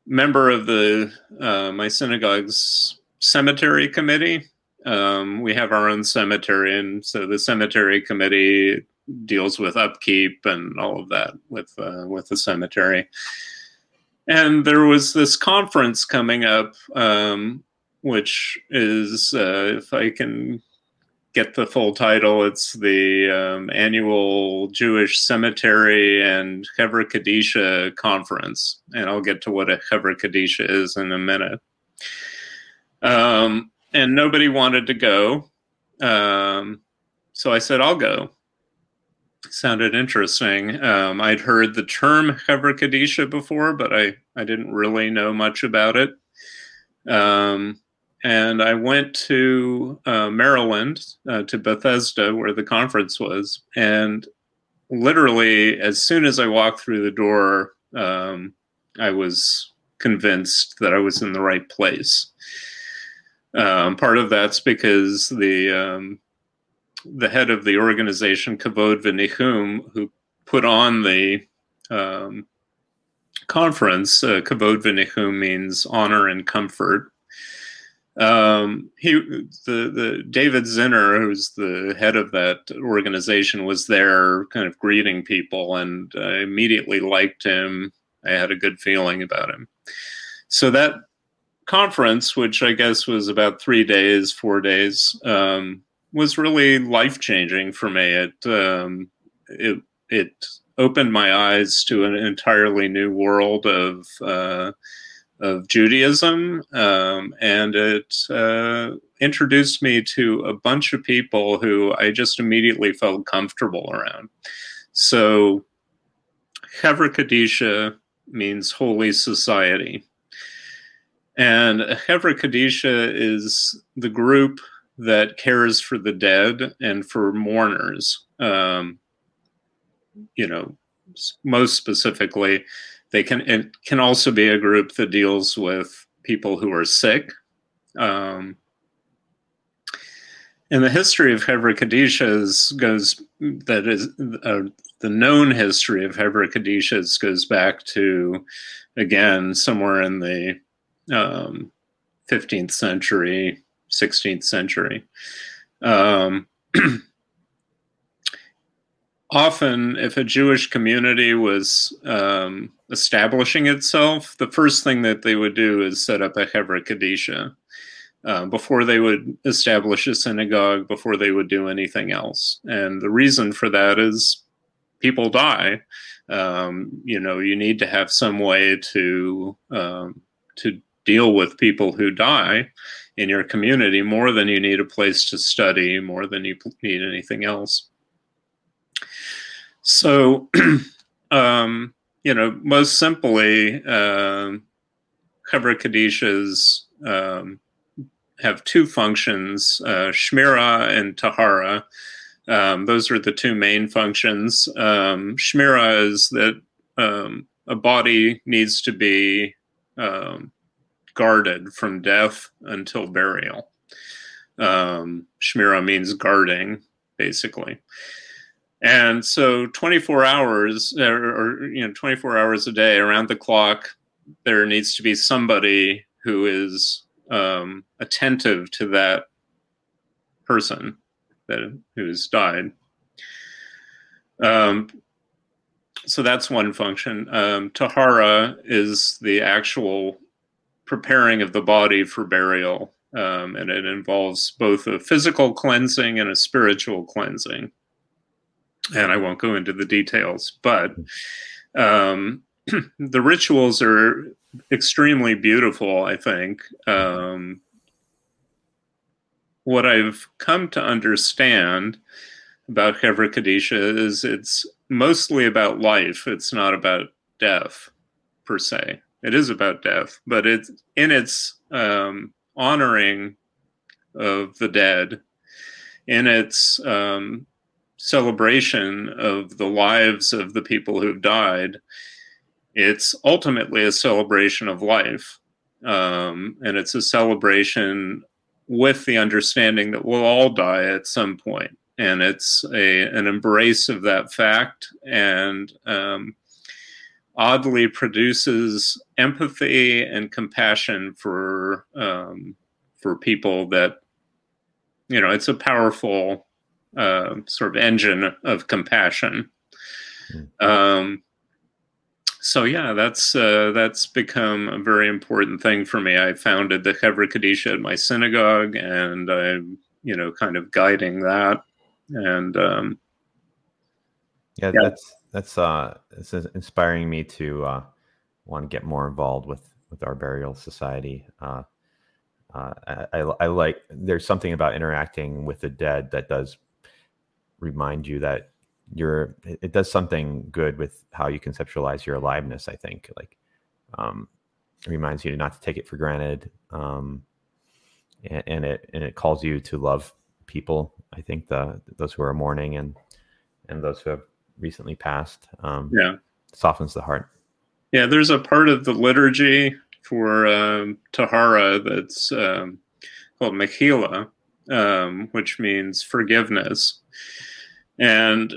member of the uh, my synagogue's cemetery committee. Um, we have our own cemetery, and so the cemetery committee deals with upkeep and all of that with uh, with the cemetery. And there was this conference coming up, um, which is, uh, if I can get the full title, it's the um, annual Jewish Cemetery and Chevra Kadisha Conference. And I'll get to what a Chevra Kadisha is in a minute. Um, and nobody wanted to go. Um, so I said, I'll go. Sounded interesting. Um, I'd heard the term Chevra Kadisha before, but I, I didn't really know much about it. Um, and I went to uh, Maryland, uh, to Bethesda, where the conference was. And literally, as soon as I walked through the door, um, I was convinced that I was in the right place. Um, part of that's because the um, the head of the organization, Kavod V'Nichum, who put on the um, conference, uh, Kavod V'Nichum means honor and comfort um, he the the David Zinner, who's the head of that organization, was there, kind of greeting people, and I immediately liked him. I had a good feeling about him. So that conference, which I guess was about three days, four days, um, was really life changing for me. It um, it it opened my eyes to an entirely new world of. Uh, of Judaism, um, and it uh, introduced me to a bunch of people who I just immediately felt comfortable around. So, Chevra Kadisha means holy society, and Chevra Kadisha is the group that cares for the dead and for mourners. Um, you know, most specifically they can it can also be a group that deals with people who are sick. Um, and the history of Kadishas goes that is uh, the known history of Kadishas goes back to again somewhere in the um, 15th century, 16th century. Um, often, if a Jewish community was um, establishing itself, the first thing that they would do is set up a Chevra Kadisha uh, before they would establish a synagogue, before they would do anything else. And the reason for that is people die. Um, you know, you need to have some way to um, to deal with people who die in your community more than you need a place to study, more than you need anything else. So, um, you know, most simply, um, Chevra Kadishas um, have two functions, uh, Shmira and Tahara. Um, those are the two main functions. Um, Shmira is that um, a body needs to be um, guarded from death until burial. Um, Shmira means guarding, basically. And so 24 hours or, or, you know 24 hours a day around the clock there needs to be somebody who is um, attentive to that person that who's died. Um, so that's one function. Um, tahara is the actual preparing of the body for burial, um, and it involves both a physical cleansing and a spiritual cleansing and I won't go into the details, but um, the rituals are extremely beautiful. I think um, what I've come to understand about Chevra Kadisha is it's mostly about life. It's not about death per se. It is about death, but it's in its um, honoring of the dead, in its um, celebration of the lives of the people who've died. It's ultimately a celebration of life. Um, and it's a celebration with the understanding that we'll all die at some point and it's a an embrace of that fact and um, oddly produces empathy and compassion for um, for people that you know it's a powerful uh, sort of engine of compassion mm. um, so yeah that's uh, that's become a very important thing for me i founded the Chevra Kadisha at my synagogue and i'm you know kind of guiding that and um,
yeah, yeah, that's that's uh, it's inspiring me to uh, want to get more involved with with our burial society. Uh, uh, I, I like there's something about interacting with the dead that does remind you that you're it does something good with how you conceptualize your aliveness i think like um it reminds you not to take it for granted um and, and it and it calls you to love people. I think the those who are mourning and and those who have recently passed. Um,
yeah,
softens the heart.
Yeah, there's a part of the liturgy for um, Tahara that's um, called Mechila, um, which means forgiveness, and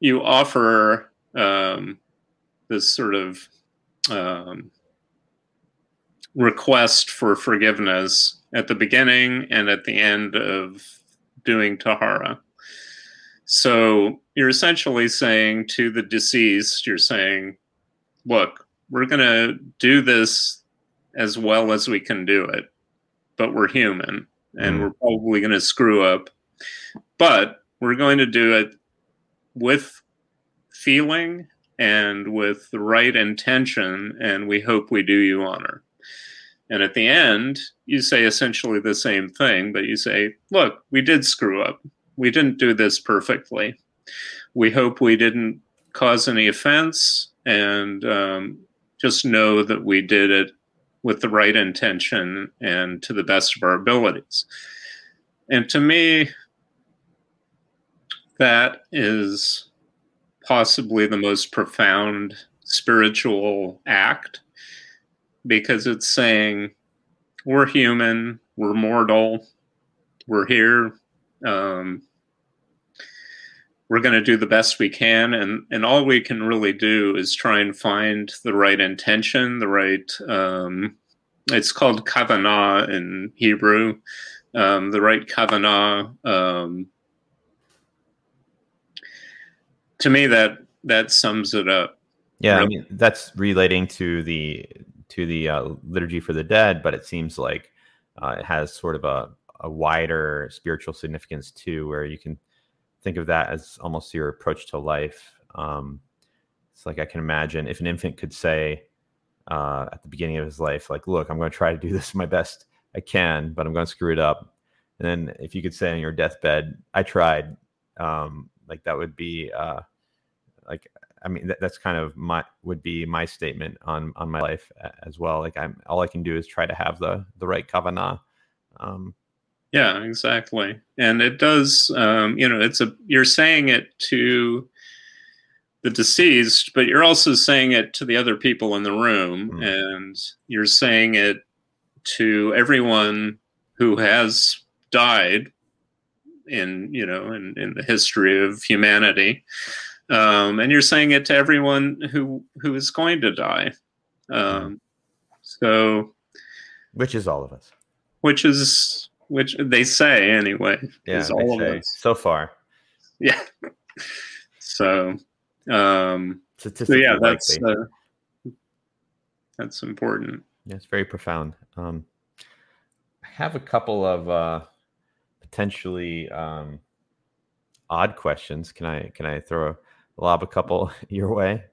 you offer um, this sort of um, request for forgiveness at the beginning and at the end of doing Tahara. So you're essentially saying to the deceased, you're saying, look, we're going to do this as well as we can do it, but we're human and mm. we're probably going to screw up. But we're going to do it with feeling and with the right intention, and we hope we do you honor. And at the end, you say essentially the same thing, but you say, look, we did screw up. We didn't do this perfectly. We hope we didn't cause any offense and um, just know that we did it with the right intention and to the best of our abilities. And to me, that is possibly the most profound spiritual act because it's saying we're human, we're mortal, we're here. Um, we're going to do the best we can, and and all we can really do is try and find the right intention, the right. Um, it's called kavanah in Hebrew, um, the right kavanah. Um, to me, that that sums it up.
Yeah, really. I mean that's relating to the to the uh, liturgy for the dead, but it seems like uh, it has sort of a, a wider spiritual significance too, where you can think of that as almost your approach to life. Um, it's like I can imagine if an infant could say uh, at the beginning of his life, like, "Look, I'm going to try to do this my best I can, but I'm going to screw it up." And then if you could say on your deathbed, "I tried," um, like that would be uh, like I mean, that, that's kind of my would be my statement on on my life as well. Like I'm all I can do is try to have the the right kavanah. Um,
yeah, exactly. And it does. Um, you know, it's a you're saying it to the deceased, but you're also saying it to the other people in the room, mm-hmm. and you're saying it to everyone who has died in you know in, in the history of humanity um, and you're saying it to everyone who who is going to die. Um, so,
which is all of us.
Which is which they say anyway.
Yeah, is all of us so far.
Yeah. So, um, so yeah, that's uh, that's important.
Yeah, it's very profound. Um, I have a couple of uh, potentially um, odd questions. Can I can I throw a lob a couple your way?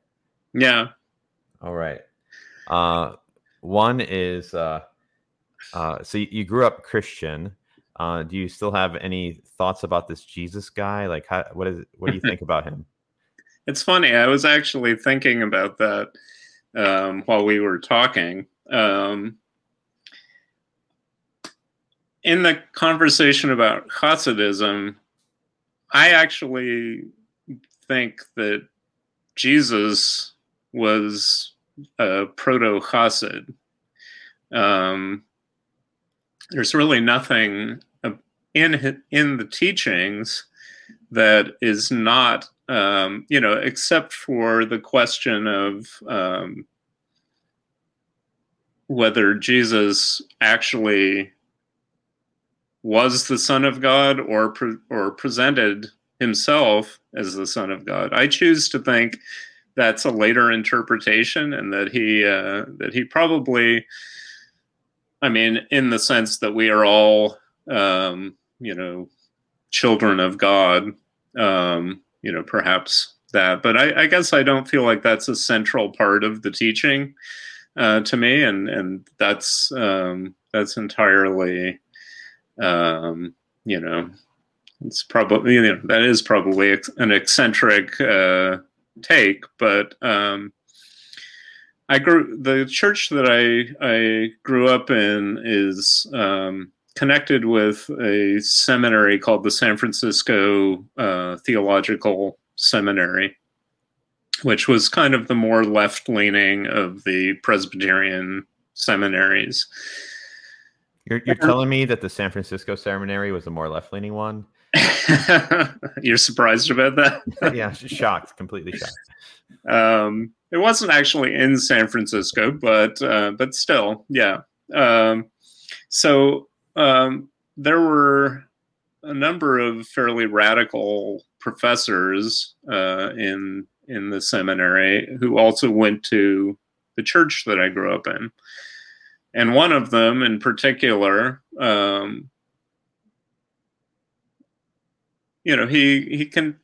Yeah.
All right. Uh, one is uh, uh, so you, grew up Christian. Uh, do you still have any thoughts about this Jesus guy? Like, how, what is what do you think about him?
It's funny. I was actually thinking about that um, while we were talking. Um, in the conversation about Hasidism, I actually think that Jesus was a proto Hasid. Um, there's really nothing in in the teachings that is not, um, you know, except for the question of um, whether Jesus actually was the Son of God or pre- or presented himself as the Son of God. I choose to think that's a later interpretation, and that he uh, that he probably, I mean, in the sense that we are all, um, you know, children of God, um, you know, perhaps that. But I, I, guess I don't feel like that's a central part of the teaching uh, to me, and and that's um, that's entirely, um, you know, it's probably you know that is probably an eccentric uh, take, but um, I grew the church that I I grew up in is um, connected with a seminary called the San Francisco uh, Theological Seminary, which was kind of the more left leaning of the Presbyterian seminaries.
You're, you're telling me that the San Francisco Seminary was the more left leaning one?
You're surprised about that?
yeah, shocked, completely shocked.
Um, it wasn't actually in San Francisco, but uh, but still, yeah. Um, so um, there were a number of fairly radical professors uh, in in the seminary who also went to the church that I grew up in, and one of them in particular um, you know, he he can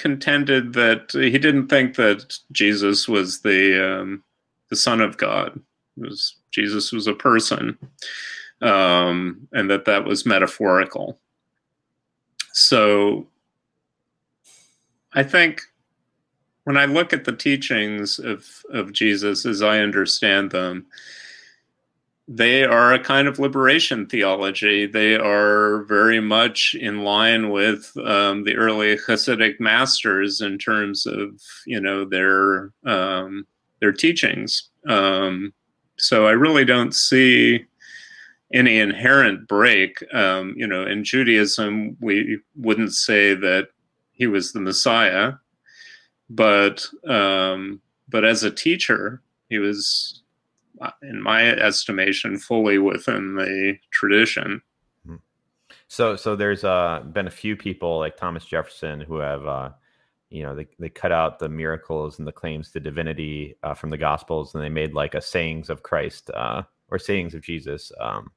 contended that he didn't think that Jesus was the um, the Son of God. It was Jesus was a person, um, and that that was metaphorical. So, I think when I look at the teachings of of Jesus as I understand them, they are a kind of liberation theology. They are very much in line with um, the early Hasidic masters in terms of you know their um, their teachings. Um, so I really don't see any inherent break. Um, you know, in Judaism, we wouldn't say that he was the Messiah, but um, but as a teacher, he was in my estimation, fully within the tradition.
Hmm. So, so there's uh, been a few people like Thomas Jefferson who have, uh, you know, they, they cut out the miracles and the claims to divinity uh, from the Gospels, and they made like a sayings of Christ uh, or sayings of Jesus, um,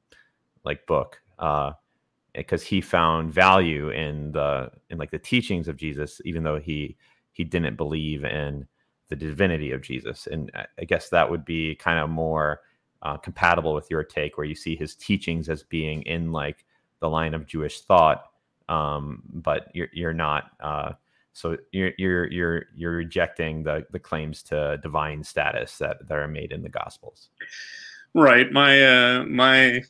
like book, because uh, he found value in the in like the teachings of Jesus, even though he he didn't believe in the divinity of Jesus. And I guess that would be kind of more uh, compatible with your take, where you see his teachings as being in like the line of Jewish thought, um, but you're you're not. Uh, so you're you're you're you're rejecting the the claims to divine status that that are made in the Gospels.
Right. My uh, my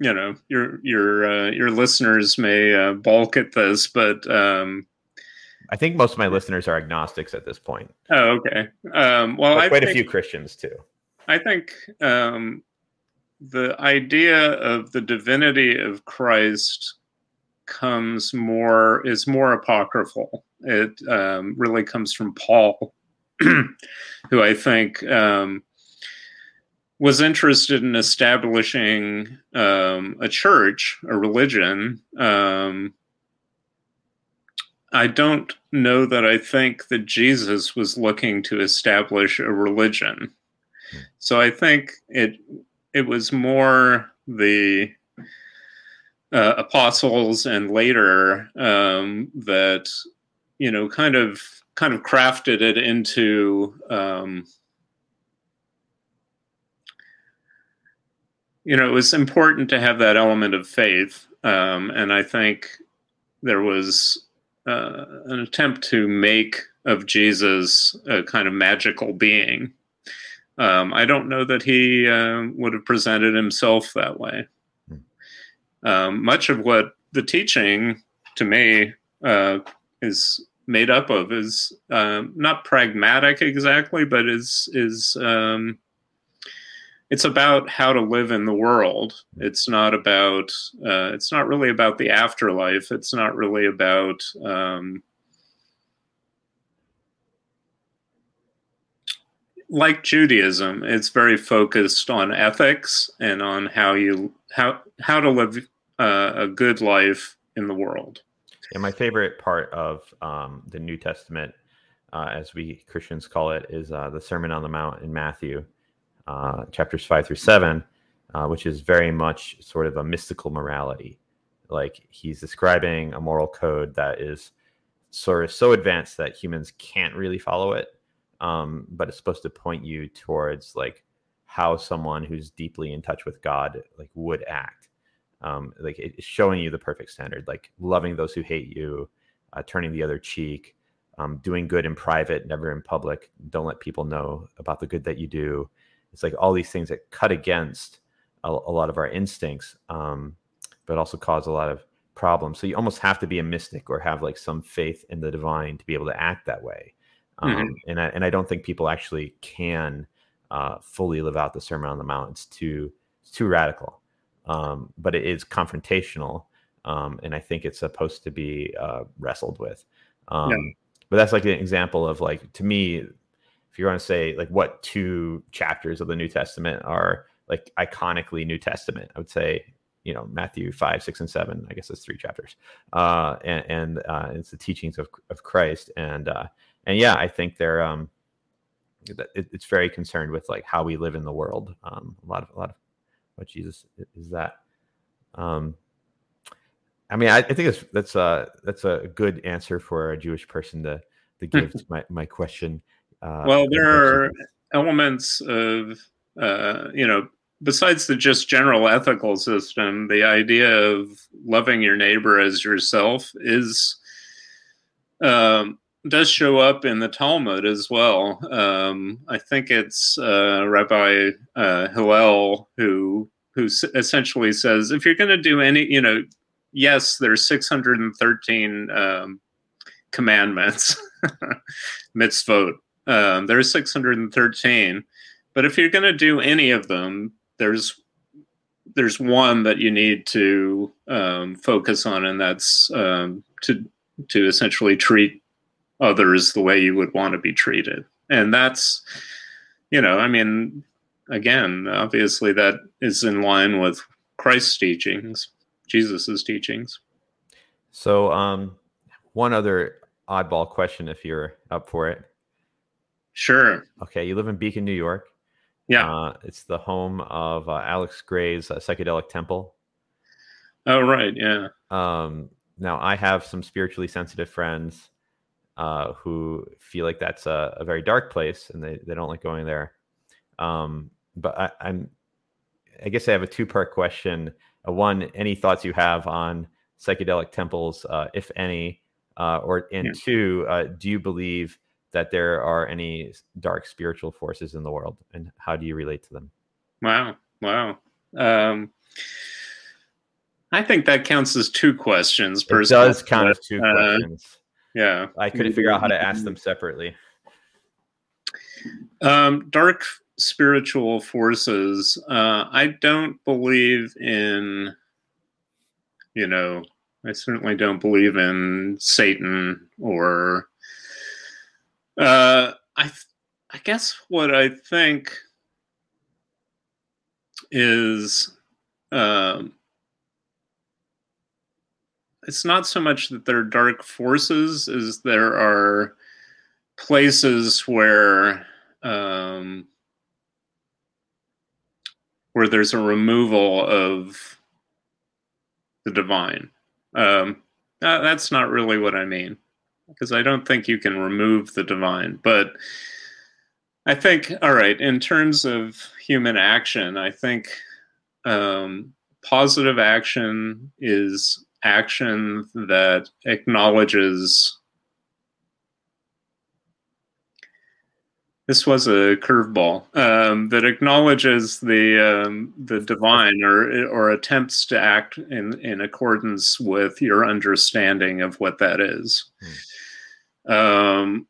you know your your uh, your listeners may uh, balk at this, but um,
I think most of my listeners are agnostics at this point.
Oh, okay. Um, well,
I quite think, a few Christians too.
I think um, the idea of the divinity of Christ comes more is more apocryphal. It um, really comes from Paul, who I think um, was interested in establishing um, a church, a religion, um, I don't know that I think that Jesus was looking to establish a religion. So I think it it was more the uh, apostles and later um, that you know kind of kind of crafted it into um, you know it was important to have that element of faith um, and I think there was uh, an attempt to make of Jesus a kind of magical being. Um, I don't know that he uh, would have presented himself that way. Um, much of what the teaching, to me, uh, is made up of is um, not pragmatic exactly, but is is um, it's about how to live in the world. It's not about uh, it's not really about the afterlife. It's not really about um, like Judaism. It's very focused on ethics and on how you how how to live uh, a good life in the world.
And my favorite part of um, the New Testament, uh, as we Christians call it, is uh, the Sermon on the Mount in Matthew, uh, chapters five through seven, uh, which is very much sort of a mystical morality. Like he's describing a moral code that is sort of so advanced that humans can't really follow it, um, but it's supposed to point you towards like how someone who's deeply in touch with God like would act. Um, like it's showing you the perfect standard like loving those who hate you uh, turning the other cheek um, doing good in private never in public. Don't let people know about the good that you do it's like all these things that cut against a, a lot of our instincts um, but also cause a lot of problems so you almost have to be a mystic or have like some faith in the divine to be able to act that way mm-hmm. Um, and, I, and i don't think people actually can uh, fully live out the sermon on the mount it's too it's too radical um, but it is confrontational, um, and I think it's supposed to be uh, wrestled with. Um, yeah. But that's like an example of like to me, if you want to say like what two chapters of the New Testament are like iconically New Testament, I would say you know Matthew five, six, and seven. I guess it's three chapters, uh, and, and uh, it's the teachings of of Christ, and uh, and yeah, I think they're um, it's very concerned with like how we live in the world. Um, a lot of a lot of what Jesus is that. Um, I mean, I, I think that's that's a that's a good answer for a Jewish person to to give to my my question.
Uh, well, there are elements of uh, you know besides the just general ethical system, the idea of loving your neighbor as yourself is um, does show up in the Talmud as well. Um, I think it's uh, Rabbi uh, Hillel who who s- essentially says if you're going to do any, you know, yes, there's 613 um, commandments, mitzvot. Um, there's 613, but if you're going to do any of them, there's there's one that you need to um, focus on, and that's um, to to essentially treat others the way you would want to be treated. And that's, you know, I mean, again, obviously that is in line with Christ's teachings, Jesus's teachings.
So, um, one other oddball question, if you're up for it.
Sure.
Okay, you live in Beacon, New York.
Yeah.
Uh, it's the home of uh, Alex Grey's uh, psychedelic temple.
Oh, right. Yeah.
Um, now, I have some spiritually sensitive friends uh, who feel like that's a, a, very dark place and they, they don't like going there. Um, but I, am I guess I have a two part question. Uh, one, any thoughts you have on psychedelic temples, uh, if any, uh, or and yeah. two, uh, do you believe that there are any dark spiritual forces in the world, and how do you relate to them?
Wow, wow. Um, I think that counts as two questions.
It does count as two uh, questions.
Yeah.
I couldn't figure out how to ask them separately.
Um, dark spiritual forces. Uh, I don't believe in, you know, I certainly don't believe in Satan or. Uh, I, I guess what I think is um, it's not so much that there are dark forces as there are places where um, where there's a removal of the divine. Um, that's not really what I mean, because I don't think you can remove the divine. But I think, all right, in terms of human action, I think um, positive action is action that acknowledges this was a curveball um, that acknowledges the um, the divine or or attempts to act in in accordance with your understanding of what that is. Hmm. Um,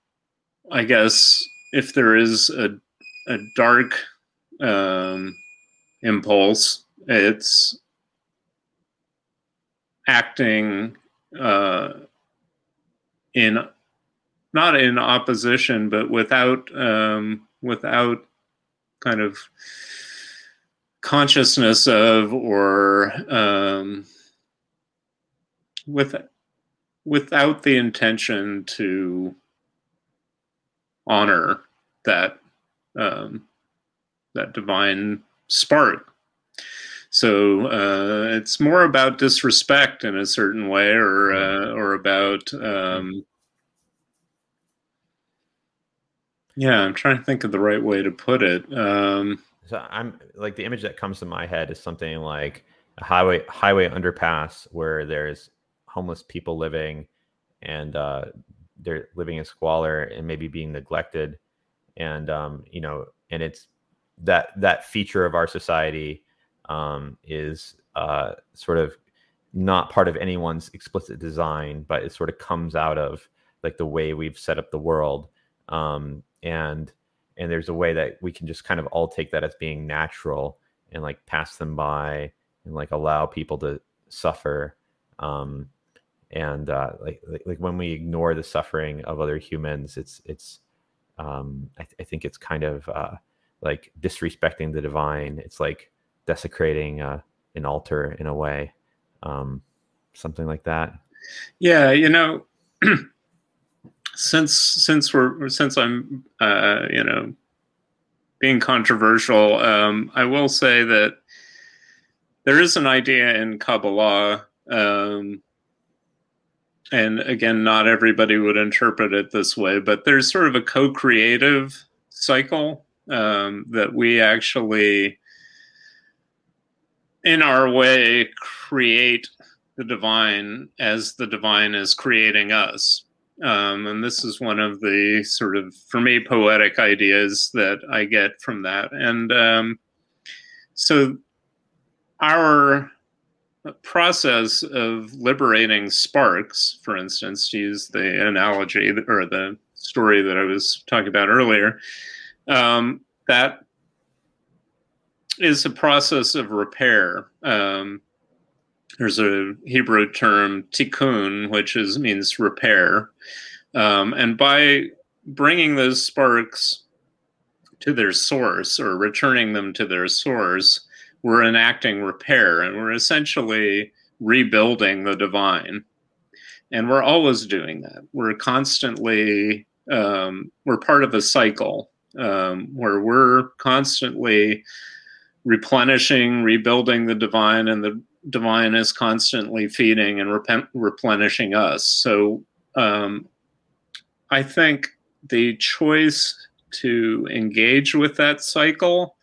I guess if there is a a dark um, impulse, it's acting uh, in not in opposition, but without um, without kind of consciousness of or um, with without the intention to honor that um, that divine spark. So uh, it's more about disrespect in a certain way, or uh, or about um, yeah. I'm trying to think of the right way to put it. Um,
so I'm like the image that comes to my head is something like a highway highway underpass where there's homeless people living, and uh, they're living in squalor and maybe being neglected, and um, you know, and it's that that feature of our society um, is uh, sort of not part of anyone's explicit design, but it sort of comes out of like the way we've set up the world. Um, and and there's a way that we can just kind of all take that as being natural and like pass them by and like allow people to suffer. Um, and uh, like, like, when we ignore the suffering of other humans, it's it's um, I, th- I think it's kind of uh, like disrespecting the divine. It's like desecrating uh, an altar in a way, um, something like that.
Yeah, you know, since since we're since I'm uh, you know being controversial, um, I will say that there is an idea in Kabbalah. Um, and again, not everybody would interpret it this way, but there's sort of a co creative cycle um, that we actually, in our way, create the divine as the divine is creating us. Um, and this is one of the sort of, for me, poetic ideas that I get from that. And um, so our process of liberating sparks, for instance, to use the analogy or the story that I was talking about earlier, um, that is a process of repair. Um, there's a Hebrew term tikkun, which is means repair, um, and by bringing those sparks to their source or returning them to their source, we're enacting repair, and we're essentially rebuilding the divine. And we're always doing that. We're constantly um, we're part of a cycle um, where we're constantly replenishing, rebuilding the divine, and the divine is constantly feeding and rep- replenishing us. So um, I think the choice to engage with that cycle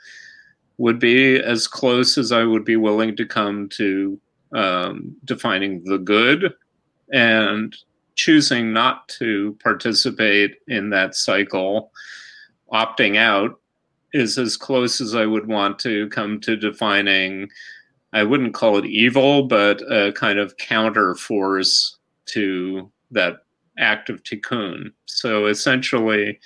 would be as close as I would be willing to come to um, defining the good and choosing not to participate in that cycle opting out is as close as I would want to come to defining. I wouldn't call it evil, but a kind of counter force to that act of tikkun. So essentially,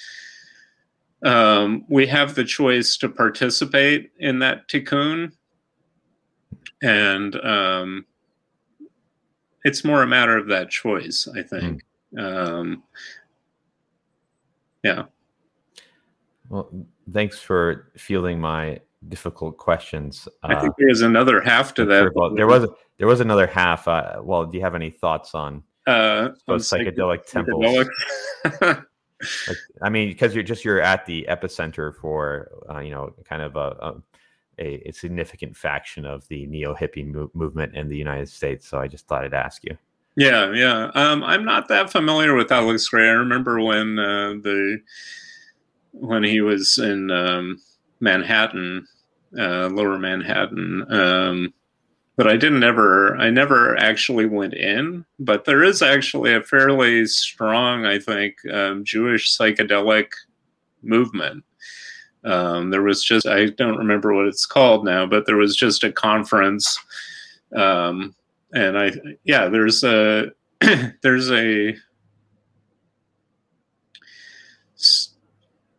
um, we have the choice to participate in that tikkun, and um, it's more a matter of that choice, I think. Mm. Um, yeah.
Well, thanks for fielding my difficult questions.
I think uh, there's another half to that.
There was there was another half. Uh, well, do you have any thoughts on uh, on psychedelic, temples? like, I mean, because you're just you're at the epicenter for uh, you know kind of a, a, a significant faction of the neo hippie mo- movement in the United States. So I just thought I'd ask you.
Yeah, yeah. Um, I'm not that familiar with Alex Grey. I remember when uh, the when he was in um, Manhattan, uh, Lower Manhattan, um, but I didn't ever, I never actually went in. But there is actually a fairly strong, I think, um, Jewish psychedelic movement. Um, there was just, I don't remember what it's called now, but there was just a conference. Um, and I, yeah, there's a, there's a,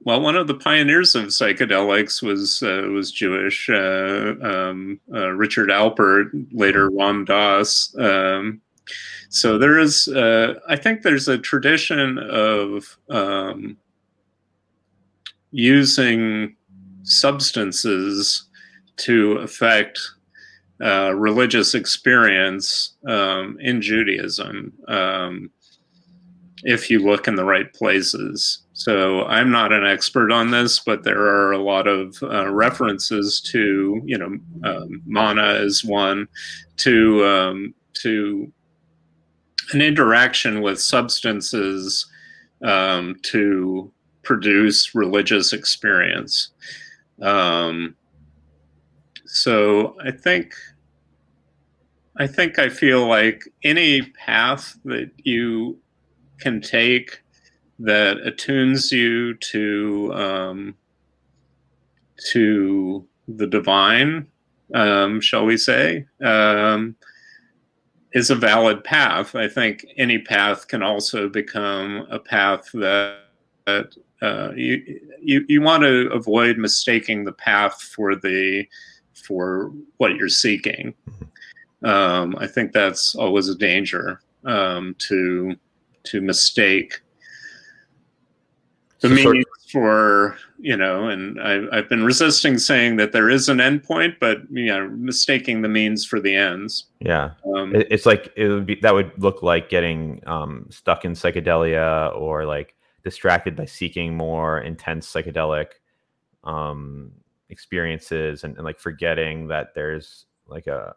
well, one of the pioneers of psychedelics was uh, was Jewish. Uh, um, uh, Richard Alpert, later Ram Dass. Um, so there is, uh, I think, there's a tradition of um, using substances to affect uh, religious experience um, in Judaism. Um, if you look in the right places. So I'm not an expert on this, but there are a lot of uh, references to, you know, um, manna is one, to um, to an interaction with substances um, to produce religious experience. Um, so I think I think I feel like any path that you can take that attunes you to um, to the divine, um, shall we say, um, is a valid path. I think any path can also become a path that, that uh, you, you you want to avoid mistaking the path for the for what you're seeking. Um, I think that's always a danger um, to to mistake the so means for you know and I, i've been resisting saying that there is an endpoint but you know mistaking the means for the ends.
Yeah. Um, it's like it would be that would look like getting um, stuck in psychedelia or like distracted by seeking more intense psychedelic um, experiences and, and like forgetting that there's like a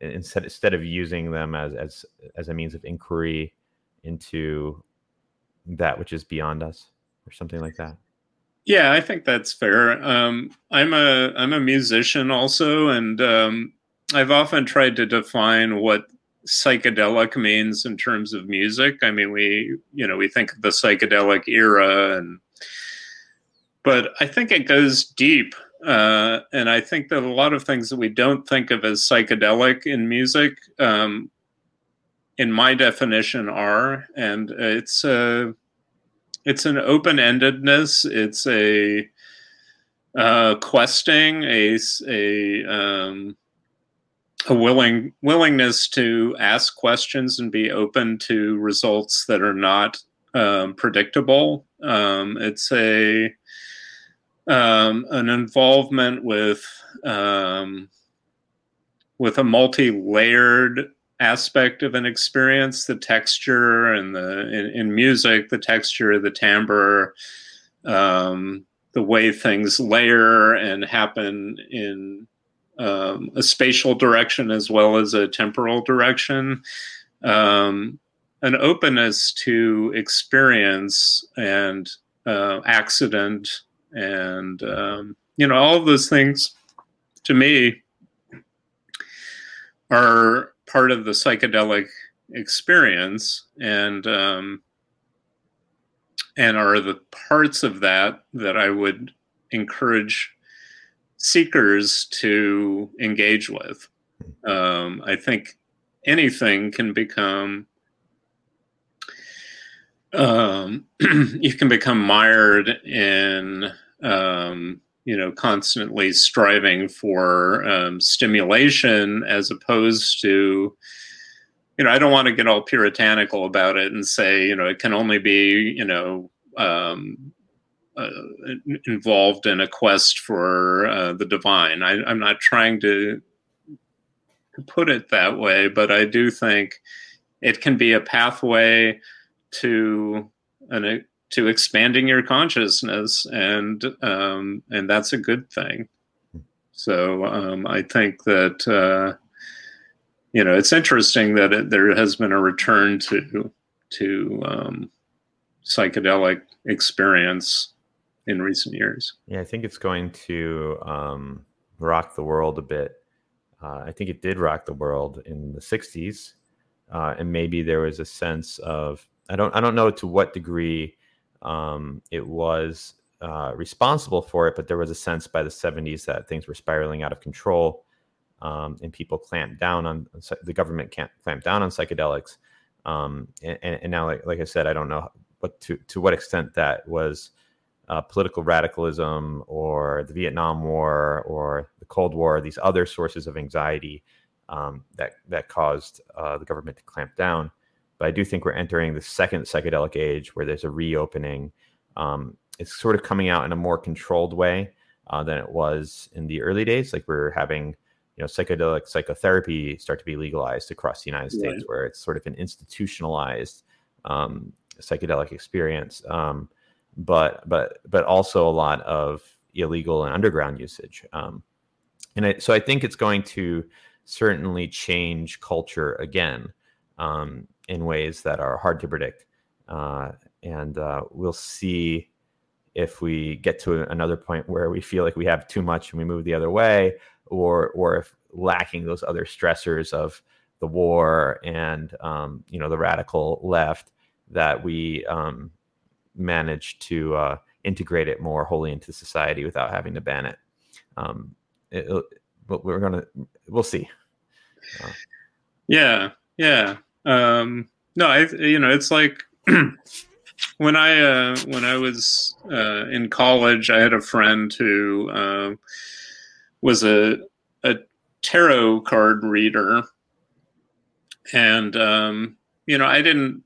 instead instead of using them as as as a means of inquiry into that which is beyond us or something like that.
Yeah i think that's fair. Um, i'm a i'm a musician also and um, i've often tried to define what psychedelic means in terms of music. I mean we you know we think of the psychedelic era and but i think it goes deep uh, and i think that a lot of things that we don't think of as psychedelic in music um, in my definition are and it's a it's an open-endedness. It's a uh, questing a a um, a willing willingness to ask questions and be open to results that are not um, predictable. Um, it's a um, an involvement with um, with a multi-layered aspect of an experience the texture and the in, in music the texture the timbre um, the way things layer and happen in um, a spatial direction as well as a temporal direction. Um, an openness to experience and uh, accident and um, you know all of those things to me are part of the psychedelic experience and um, and are the parts of that that I would encourage seekers to engage with. Um, I think anything can become um, you can become mired in um, you know constantly striving for um, stimulation as opposed to you know i don't want to get all puritanical about it and say you know it can only be you know um, uh, involved in a quest for uh, the divine. I, i'm not trying to put it that way but i do think it can be a pathway to an to expanding your consciousness, and um, and that's a good thing. So um, I think that uh, you know it's interesting that it, there has been a return to to um, psychedelic experience in recent years.
Yeah, I think it's going to um, rock the world a bit uh, I think it did rock the world in the '60s, uh, and maybe there was a sense of I don't I don't know to what degree um, it was uh, responsible for it, but there was a sense by the 70s that things were spiraling out of control, um, and people clamped down on the government can't clamp down on psychedelics. Um, and, and, now, like, like I said, I don't know what to to what extent that was uh, political radicalism or the Vietnam War or the Cold War, these other sources of anxiety um, that that caused uh, the government to clamp down. But I do think we're entering the second psychedelic age where there's a reopening. Um, it's sort of coming out in a more controlled way uh, than it was in the early days. Like we're having, you know, psychedelic psychotherapy start to be legalized across the United States, right. where it's sort of an institutionalized um, psychedelic experience. Um, but but but also a lot of illegal and underground usage. Um, and I, so I think it's going to certainly change culture again um, in ways that are hard to predict. Uh, and uh, we'll see if we get to another point where we feel like we have too much and we move the other way, or or if lacking those other stressors of the war and um, you know the radical left that we um, manage to uh, integrate it more wholly into society without having to ban it. Um, it but we're gonna we'll see.
Uh, yeah, yeah. Um, no, I you know it's like when I uh, when I was uh, in college, I had a friend who uh, was a a tarot card reader, and um, you know I didn't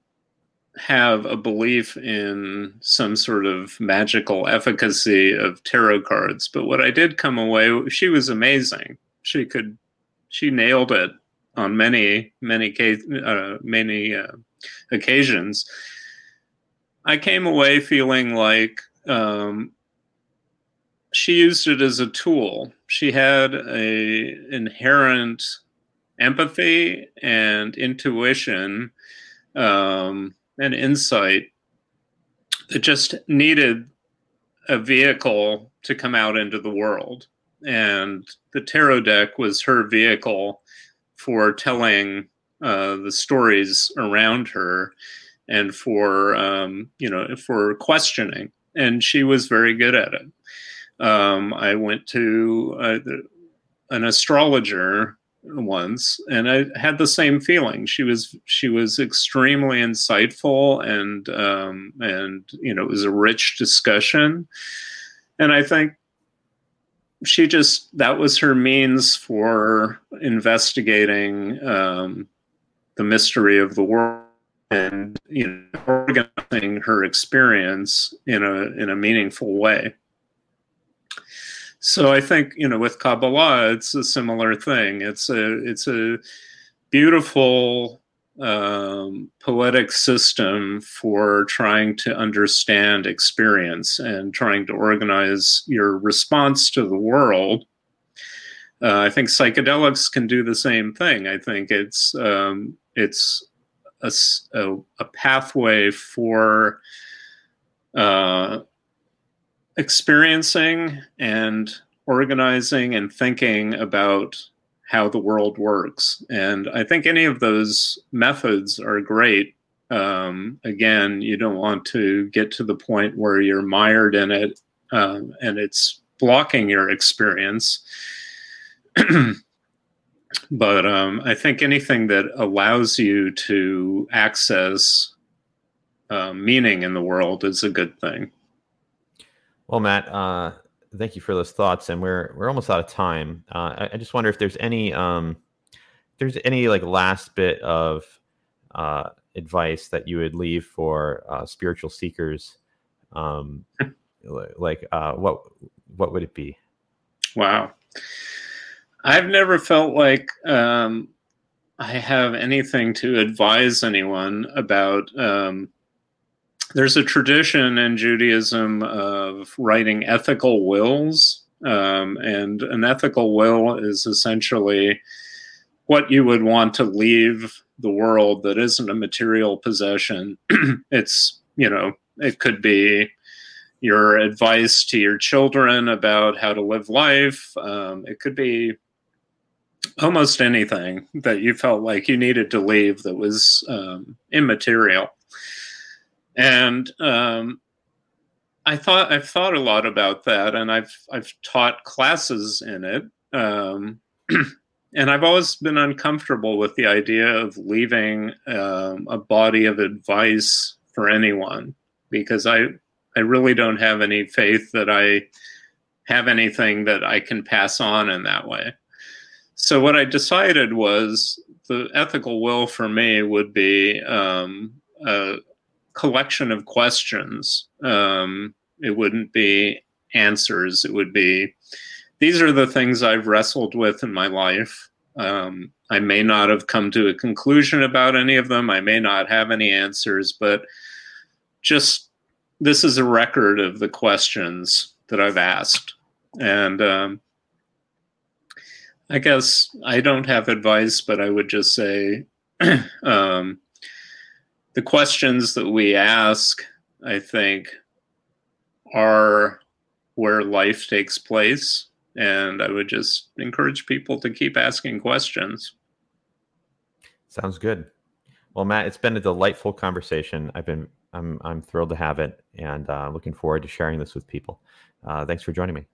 have a belief in some sort of magical efficacy of tarot cards, but what I did come away, she was amazing. She could, she nailed it on many, many, uh, many uh, occasions I came away feeling like um, she used it as a tool. She had a inherent empathy and intuition um, and insight that just needed a vehicle to come out into the world. And the tarot deck was her vehicle for telling uh, the stories around her and for um, you know for questioning, and she was very good at it. Um, I went to an astrologer once and i had the same feeling. She was she was extremely insightful and um and you know it was a rich discussion. And i think she just that was her means for investigating um the mystery of the world and you know organizing her experience in a in a meaningful way. So I think you know with Kabbalah it's a similar thing. It's a it's a beautiful um, poetic system for trying to understand experience and trying to organize your response to the world. Uh, I think psychedelics can do the same thing. I think it's um, it's a, a, a pathway for uh, experiencing and organizing and thinking about how the world works. And I think any of those methods are great. Um, again, you don't want to get to the point where you're mired in it um, and it's blocking your experience. but um, I think anything that allows you to access uh, meaning in the world is a good thing.
Well, Matt, uh, thank you for those thoughts, and we're we're almost out of time. Uh, I, I, just wonder if there's any um, there's any like last bit of uh, advice that you would leave for uh, spiritual seekers. Um, like uh, what what would it be?
Wow. I've never felt like um, I have anything to advise anyone about. Um, there's a tradition in Judaism of writing ethical wills, um, and an ethical will is essentially what you would want to leave the world that isn't a material possession. it's, you know, it could be your advice to your children about how to live life. Um, it could be almost anything that you felt like you needed to leave that was um, immaterial. And um, I thought I've thought a lot about that, and I've I've taught classes in it. Um, and I've always been uncomfortable with the idea of leaving um, a body of advice for anyone because I I really don't have any faith that I have anything that I can pass on in that way. So what I decided was the ethical will for me would be um, a collection of questions. Um, it wouldn't be answers. It would be these are the things I've wrestled with in my life. Um, I may not have come to a conclusion about any of them. I may not have any answers, but just this is a record of the questions that I've asked. And um, I guess I don't have advice, but I would just say um, the questions that we ask, I think, are where life takes place. And I would just encourage people to keep asking questions.
Sounds good. Well, Matt, it's been a delightful conversation. I've been I'm I'm thrilled to have it, and uh, looking forward to sharing this with people. Uh, thanks for joining me.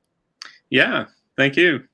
Yeah, thank you.